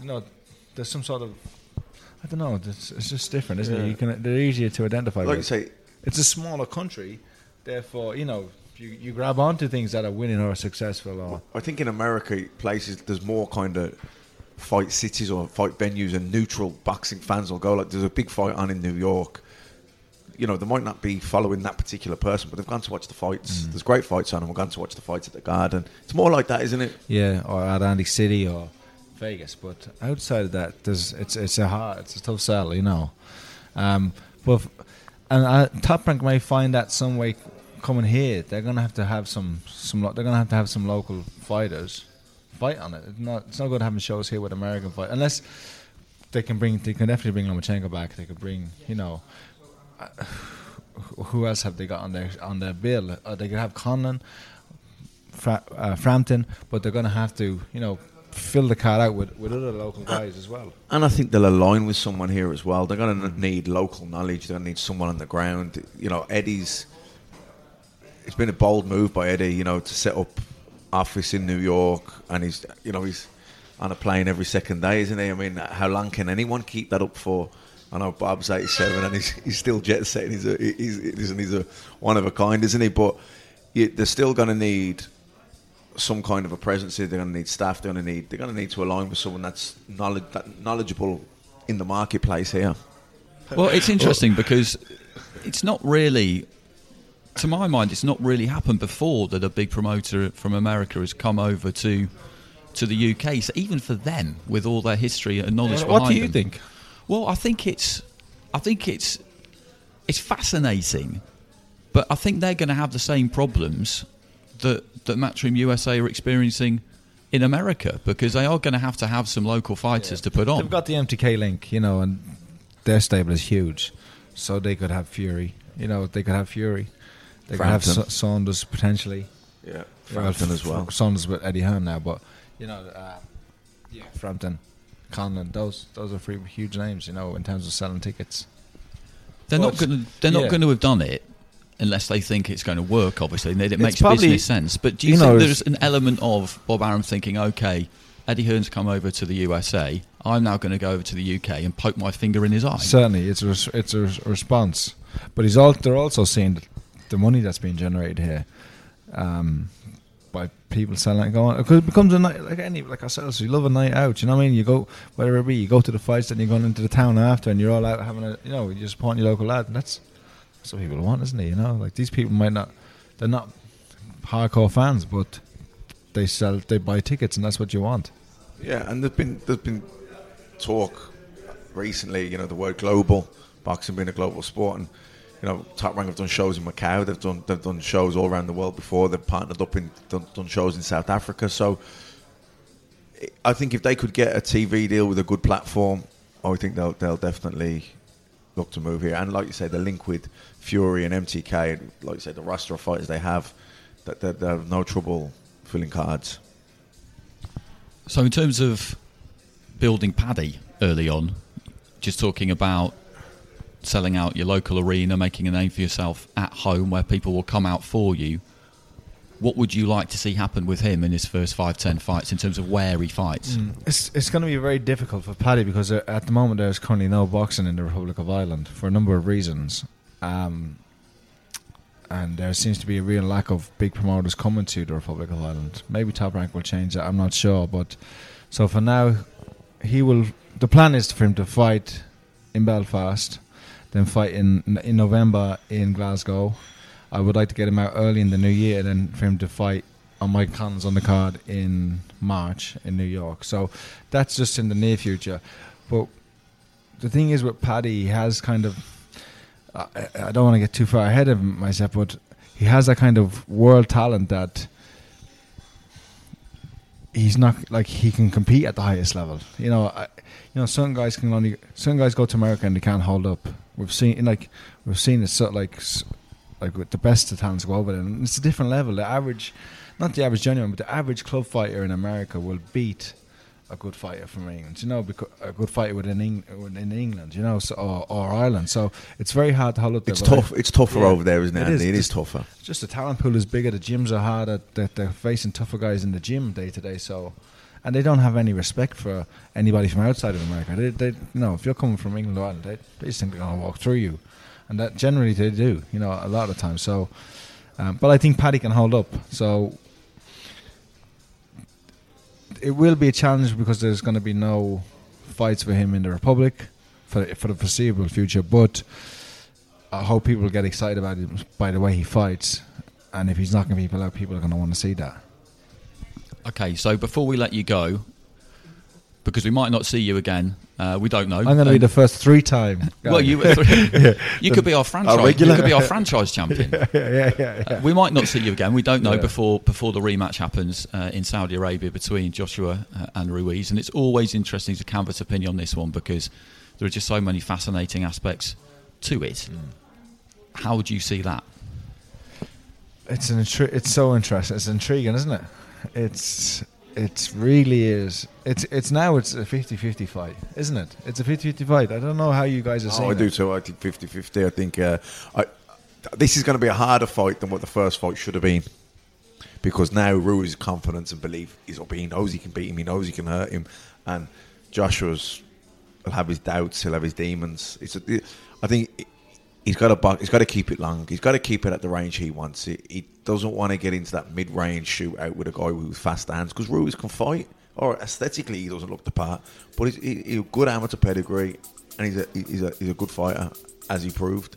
you know, there's some sort of, I don't know, it's, it's just different, isn't Yeah. it? You can they're easier to identify like you with. say, it's a smaller country, therefore, you know, you you grab onto things that are winning or successful, or I think in America, places there's more kind of fight cities or fight venues, and neutral boxing fans will go. Like there's a big fight on in New York. You know, they might not be following that particular person, but they've gone to watch the fights. There's great fights on, and we've gone to watch the fights at the Garden. It's more like that, isn't it? yeah, or at Andy City, or Vegas. But outside of that, there's it's it's a hard, it's a tough sell, you know. Um, but and uh, Top Rank may find that some way coming here. They're gonna have to have some some. Lo- they're gonna have to have some local fighters fight on it. It's not it's not good having shows here with American fight unless they can bring they can definitely bring Lomachenko back. They could bring you know. Uh, [SIGHS] who else have they got on their on their bill? Uh, they could have Conlan, Fra- uh, Frampton, but they're to have to, you know, fill the card out with, with other local guys as well. And I think they'll align with someone here as well. They're going to need local knowledge. They're going to need someone on the ground. You know, Eddie's. It's been a bold move by Eddie, you know, to set up office in New York, and he's, you know, he's on a plane every second day, isn't he? I mean, how long can anyone keep that up for? I know Bob's 87 and he's, he's still jet setting. He's a, he's, he's, a one of a kind, isn't he? But you, they're still going to need some kind of a presence. They're going to need staff. They're going to need they're going to need to align with someone that's knowledge that knowledgeable in the marketplace here. Well, it's interesting because it's not really, to my mind, it's not really happened before that a big promoter from America has come over to to the UK. So even for them, with all their history and knowledge, what do you them- think? Well, I think it's, I think it's, it's fascinating, but I think they're going to have the same problems that that Matchroom USA are experiencing in America because they are going to have to have some local fighters to put on. They've got the MTK link, you know, and their stable is huge, so they could have Fury. You know, they could have Fury. They could have Frampton. Sa- Saunders potentially. Yeah, Frampton as well. Saunders with Eddie Hearn now, but you know, uh, yeah, Frampton, Conlan. Those those are three huge names. You know, in terms of selling tickets. They're not going to. They're not going to have done it unless they think it's going to work. Obviously, and that it It's makes probably- business sense. But do you, you think know, there's an element of Bob Arum thinking, okay, Eddie Hearn's come over to the USA. I'm now going to go over to the UK and poke my finger in his eye. Certainly, it's a res- it's a res- response, but he's all they're also seeing the, the money that's being generated here um, by people selling it going because it becomes a night like any like ourselves. You love a night out. You know what I mean? You go whatever it be. You go to the fights, then you're going into the town after, and you're all out having a you know you just supporting your local lad. And that's that's what people want, isn't it? You know, like these people might not they're not hardcore fans, but they sell they buy tickets, and that's what you want. Yeah, and there's been there's been talk recently. You know, the word global boxing being a global sport, and you know, Top Rank have done shows in Macau. They've done they've done shows all around the world before. They've partnered up in done, done shows in South Africa. So, I think if they could get a TV deal with a good platform, I think they'll they'll definitely look to move here. And like you say, the link with Fury and MTK, like you said, the roster of fighters they have, that that they have no trouble filling cards. So, in terms of building Paddy early on, just talking about selling out your local arena, making a name for yourself at home where people will come out for you. What would you like to see happen with him in his first five, ten fights in terms of where he fights? It's it's going to be very difficult for Paddy because uh, at the moment there's currently no boxing in the Republic of Ireland for a number of reasons, um, and there seems to be a real lack of big promoters coming to the Republic of Ireland. Maybe Top Rank will change that. I'm not sure, but so for now, he will. The plan is for him to fight in Belfast, then fight in in November in Glasgow. I would like to get him out early in the new year, then for him to fight on my Collins on the card in March in New York. So that's just in the near future. But the thing is with Paddy, he has kind of. I, I don't want to get too far ahead of myself, but he has that kind of world talent that he's not like he can compete at the highest level. You know, I, you know, some guys can only some guys go to America and they can't hold up. We've seen like we've seen it so like like with the best of talents go over there, and it's a different level. The average, not the average genuine, but the average club fighter in America will beat a good fighter from England. You know, because a good fighter within Eng- in England, you know, so, or, or Ireland. So it's very hard to hold up. It's tough. It's tougher Yeah, over there, isn't it? Andy? It is Just- tougher. Just the talent pool is bigger. The gyms are harder. They're, they're facing tougher guys in the gym day to day. So, and they don't have any respect for anybody from outside of America. They, they, you know, if you're coming from England or Ireland, they, they just think they're going to walk through you, and that generally they do. You know, a lot of the time. So, um, but I think Paddy can hold up. So. It will be a challenge because there's going to be no fights for him in the Republic for for the foreseeable future. But I hope people get excited about him by the way he fights, and if he's knocking people out, people are going to want to see that. Okay, so before we let you go, because we might not see you again. Uh, we don't know. I'm going to be the first three time. Well, you [LAUGHS] [LAUGHS] you could be our franchise. You could be our franchise champion. [LAUGHS] yeah, yeah, yeah. Uh, we might not see you again. We don't know Yeah. before before the rematch happens uh, in Saudi Arabia between Joshua uh, and Ruiz, and it's always interesting to canvass opinion on this one because there are just so many fascinating aspects to it. How would you see that? It's an intri- it's so interesting. It's intriguing, isn't it? It's it really is. It's it's now it's a 50-50 fight, isn't it? It's a 50-50 fight. I don't know how you guys are Oh, seeing I do it. too. I think 50-50. I think uh, I, this is going to be a harder fight than what the first fight should have been. Because now Rui's confidence and belief is up. He knows he can beat him. He knows he can hurt him. And Joshua's will have his doubts. He'll have his demons. It's a, I think he's got to he's got to keep it long. He's got to keep it at the range he wants. He, he doesn't want to get into that mid-range shootout with a guy with fast hands because Ruiz can fight. Or aesthetically, he doesn't look the part, but he's, he, he's a good amateur pedigree, and he's a he's a he's a good fighter, as he proved.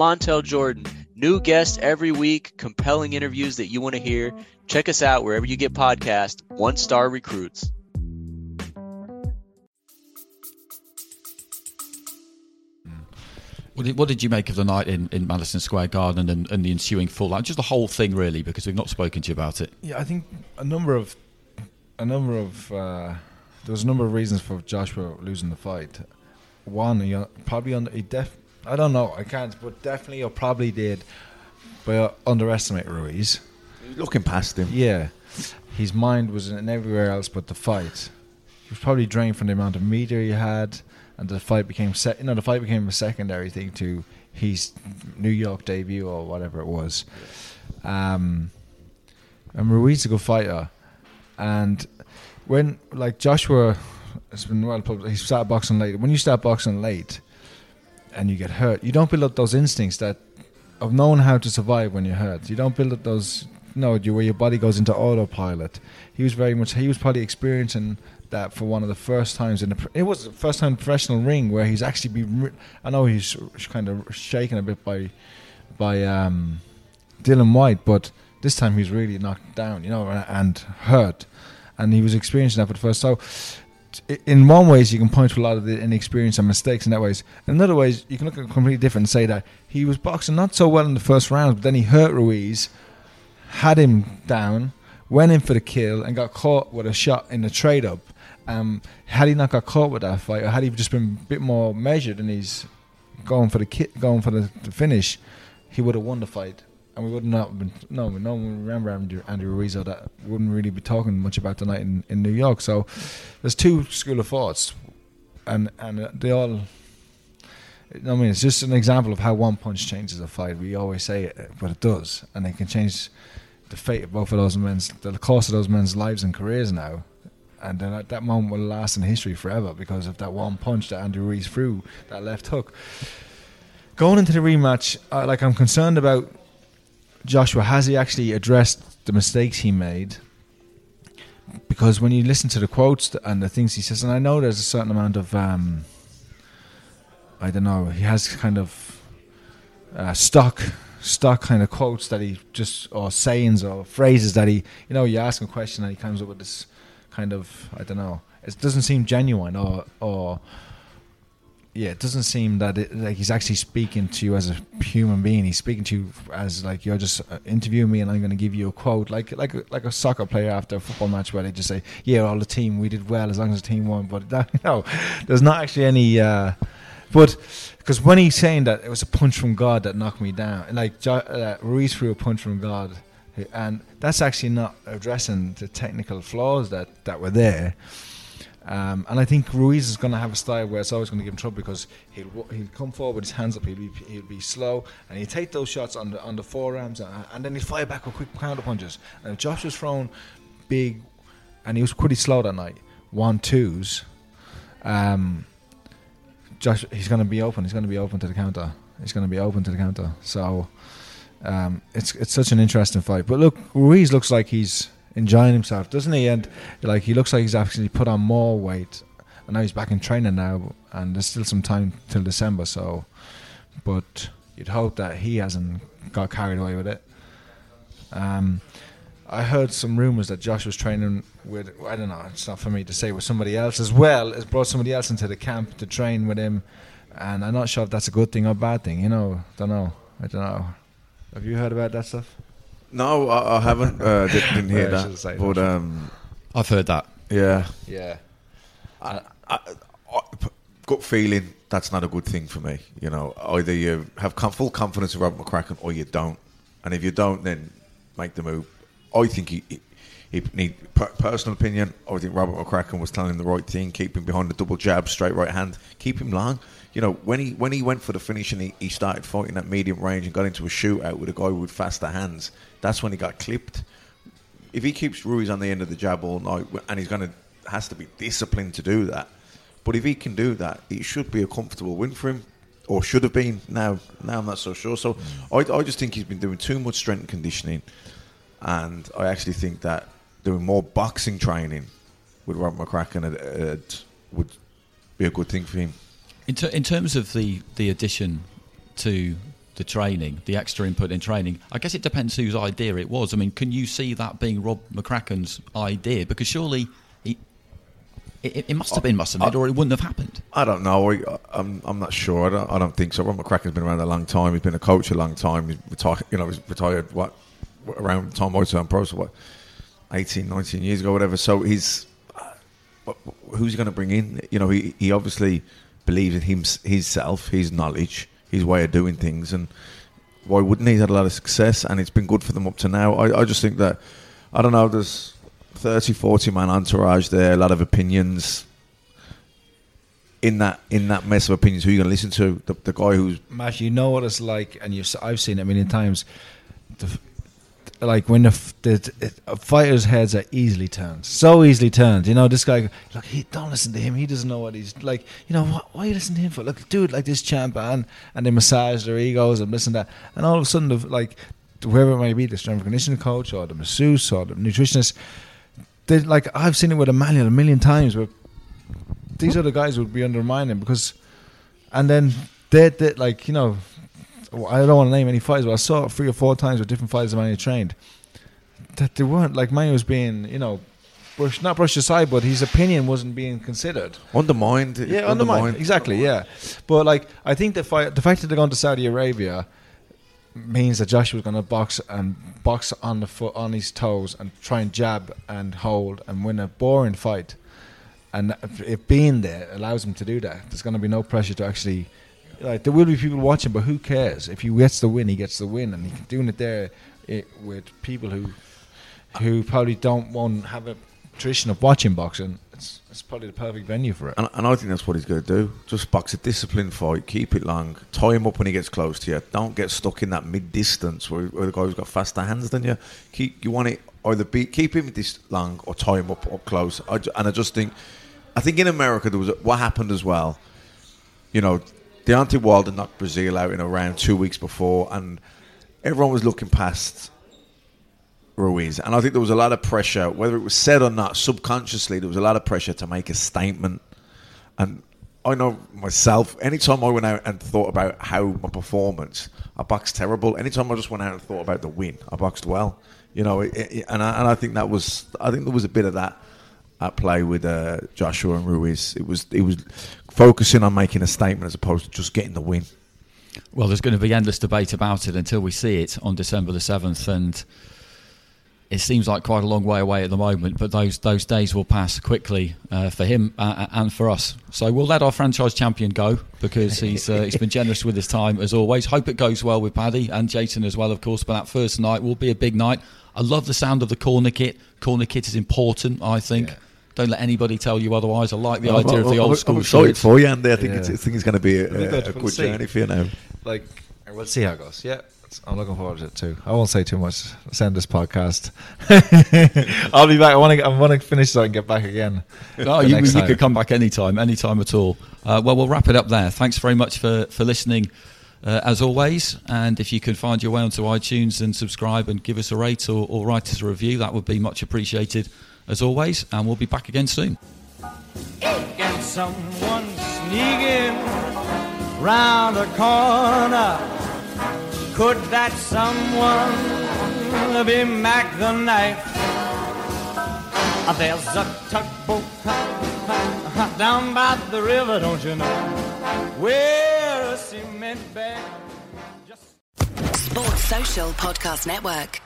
Montel Jordan. New guests every week, compelling interviews that you want to hear. Check us out wherever you get podcasts. One Star Recruits. What did, what did you make of the night in, in Madison Square Garden and, and the ensuing fallout? Just the whole thing, really, because we've not spoken to you about it. Yeah, I think a number of a number of uh, there was a number of reasons for Joshua losing the fight. One, he probably under he def I don't know, I can't, but definitely or probably did, but uh, underestimate Ruiz. Looking past him, Yeah, his mind was in everywhere else but the fight. He was probably drained from the amount of media he had, and the fight became se- you know the fight became a secondary thing to his New York debut or whatever it was. Um, and Ruiz is a good fighter, and when like Joshua, it's been well public. He started boxing late. When you start boxing late, and you get hurt, you don't build up those instincts that of knowing how to survive when you're hurt. You don't build up those no, you where your body goes into autopilot. He was very much. He was probably experiencing that for one of the first times in the. It was the first time professional ring where he's actually been. I know he's kind of shaken a bit by, by um, Dillian Whyte, but this time he's really knocked down, you know, and hurt, and he was experiencing that for the first. So, in one ways, you can point to a lot of the inexperience and mistakes in that ways. In other ways, you can look at it completely different and say that he was boxing not so well in the first round, but then he hurt Ruiz, had him down, went in for the kill, and got caught with a shot in the trade up. Um, had he not got caught with that fight, or had he just been a bit more measured and he's going for the ki- going for the, the finish, he would have won the fight. And we would not have been no, no one would remember Andy, Andy Ruiz or that wouldn't really be talking much about the night in, in New York. So there's two school of thoughts, and and they all. I mean, it's just an example of how one punch changes a fight. We always say it, but it does, and it can change the fate of both of those men's, the course of those men's lives and careers now. And then that, that moment will last in history forever because of that one punch that Andy Ruiz threw, that left hook. Going into the rematch, uh, like I'm concerned about Joshua. Has he actually addressed the mistakes he made? Because when you listen to the quotes and the things he says, and I know there's a certain amount of, um, I don't know, he has kind of uh, stock kind of quotes that he just or sayings or phrases that he you know you ask him a question and he comes up with this kind of I don't know it doesn't seem genuine or or yeah it doesn't seem that it, like he's actually speaking to you as a human being. He's speaking to you as like you're just uh, interviewing me and I'm going to give you a quote. Like like like a soccer player after a football match where they just say yeah all the team we did well as long as the team won. But that, [LAUGHS] no there's not actually any uh but because when he's saying that it was a punch from God that knocked me down, like uh, Ruiz threw a punch from God, and that's actually not addressing the technical flaws that, that were there. Um, and I think Ruiz is going to have a style where it's always going to give him trouble because he'll he'll come forward with his hands up, he'll be he'll be slow, and he'll take those shots on the on the forearms, and, and then he'll fire back with quick counter punches. And Josh was thrown big, and he was pretty slow that night, one twos, um, Josh he's going to be open. He's going to be open to the counter. He's going to be open to the counter. So um, it's it's such an interesting fight. But look, Ruiz looks like he's enjoying himself, doesn't he? And like he looks like he's actually put on more weight. And now he's back in training now, and there's still some time till December. So, but you'd hope that he hasn't got carried away with it. Um, I heard some rumors that Josh was training with. I don't know. It's not for me to say with somebody else as well. Has brought somebody else into the camp to train with him, and I'm not sure if that's a good thing or bad thing. You know, don't know. I don't know. Have you heard about that stuff? No, I, I haven't. Uh, [LAUGHS] did, didn't hear I that. should've said But that. um, I've heard that. yeah, Yeah. I, I, I, gut feeling that's not a good thing for me. You know, either you have com- full confidence in Robert McCracken or you don't. And if you don't, then make the move. I think he, he, he need per, personal opinion. I think Robert McCracken was telling him the right thing. Keep him behind the double jab, straight right hand. Keep him long. You know, when he when he went for the finish and he, he started fighting at medium range and got into a shootout with a guy with faster hands, that's when he got clipped if he keeps Ruiz on the end of the jab all night, and he's going to has to be disciplined to do that. But if he can do that, it should be a comfortable win for him, or should have been. Now, now I'm not so sure. So I, I just think he's been doing too much strength and conditioning, and I actually think that doing more boxing training with Robert McCracken uh, would be a good thing for him. In, ter- in terms of the, the addition to the training, the extra input in training, I guess it depends whose idea it was. I mean, can you see that being Rob McCracken's idea? Because surely it, it must have been, mustn't it, or it wouldn't have happened. I don't know. I, I'm I'm not sure. I don't, I don't think so. Rob McCracken's been around a long time. He's been a coach a long time. He's retired. You know, he's retired. What around time I turned pro, so what 18, 19 years ago, whatever. So he's uh, who's he going to bring in? You know, he he obviously believes in him, himself, his knowledge, his way of doing things, and why wouldn't he? He's had a lot of success, and it's been good for them up to now. I, I just think that I don't know. There's 30, 40 man entourage there, a lot of opinions. In that in that mess of opinions, who are you going to listen to? The, the guy who's Mash, you know what it's like, and you've, I've seen it a million times. The, like when the, the, a uh, fighter's heads are easily turned, so easily turned. You know, this guy, look, he don't listen to him. He doesn't know what he's like. You know, what, why you listen to him for? Look, dude, like this champ, and and they massage their egos and this and that, and all of a sudden, the, like whoever it might be, the strength and conditioning coach or the masseuse or the nutritionist, they like I've seen it with Emanuel a million times where these other guys would be undermining because, and then they, they like you know, I don't want to name any fighters, but I saw it three or four times with different fighters Emanuel trained that they weren't like Manu was being you know. Brushed, not brushed aside, but his opinion wasn't being considered. undermined. Yeah, undermined. Exactly. Yeah, but like I think the fight, the fact that they're going to Saudi Arabia means that Joshua Joshua's going to box and box on the foot, on his toes, and try and jab and hold and win a boring fight. And if being there allows him to do that, there's going to be no pressure to actually. Like there will be people watching, but who cares? If he gets the win, he gets the win, and he's doing it there it, with people who who probably don't want have a tradition of watching boxing. It's, it's probably the perfect venue for it. And, and I think that's what he's going to do. Just box a disciplined fight, keep it long, tie him up when he gets close to you. Don't get stuck in that mid distance where, where the guy's got faster hands than you. Keep you want it either keep him this long or tie him up up close. I, and I just think, I think in America there was a, what happened as well. You know, Deontay Wilder knocked Breazeale out in a round two weeks before, and everyone was looking past Ruiz. And I think there was a lot of pressure, whether it was said or not, subconsciously, there was a lot of pressure to make a statement. And I know myself, anytime I went out and thought about how my performance, I boxed terrible. Anytime I just went out and thought about the win, I boxed well. You know, it, it, and, I, and I think that was, I think there was a bit of that at play with uh, Joshua and Ruiz. It was, it was focusing on making a statement as opposed to just getting the win. Well, there's going to be endless debate about it until we see it on December the 7th, and it seems like quite a long way away at the moment, but those those days will pass quickly uh, for him uh, and for us. So we'll let our franchise champion go because he's uh, he's been generous with his time as always. Hope it goes well with Paddy and Jason as well, of course. But that first night will be a big night. I love the sound of the corner kit. Corner kit is important, I think. Don't let anybody tell you otherwise. I like the I'm- idea of the I'm- old I'm school excited shirts. for you, Andy. I think, Yeah. it's, I think it's going to be a, a, good. a good see. journey for you now. Like, we'll see how it goes. Yeah, I'm looking forward to it too. I won't say too much. Send this podcast. [LAUGHS] I'll be back. I want to. I want to finish so I can get back again. The you, next you time. could come back anytime, anytime at all. Uh, well, we'll wrap it up there. Thanks very much for, for listening, uh, as always. And if you can find your way onto iTunes and subscribe and give us a rate or, or write us a review, that would be much appreciated, as always. And we'll be back again soon. Can someone sneaking round the corner? Could that someone be Mack the Knife? Uh, There's a tugboat down by the river, don't you know? Where a cement bag Sports Social Podcast Network.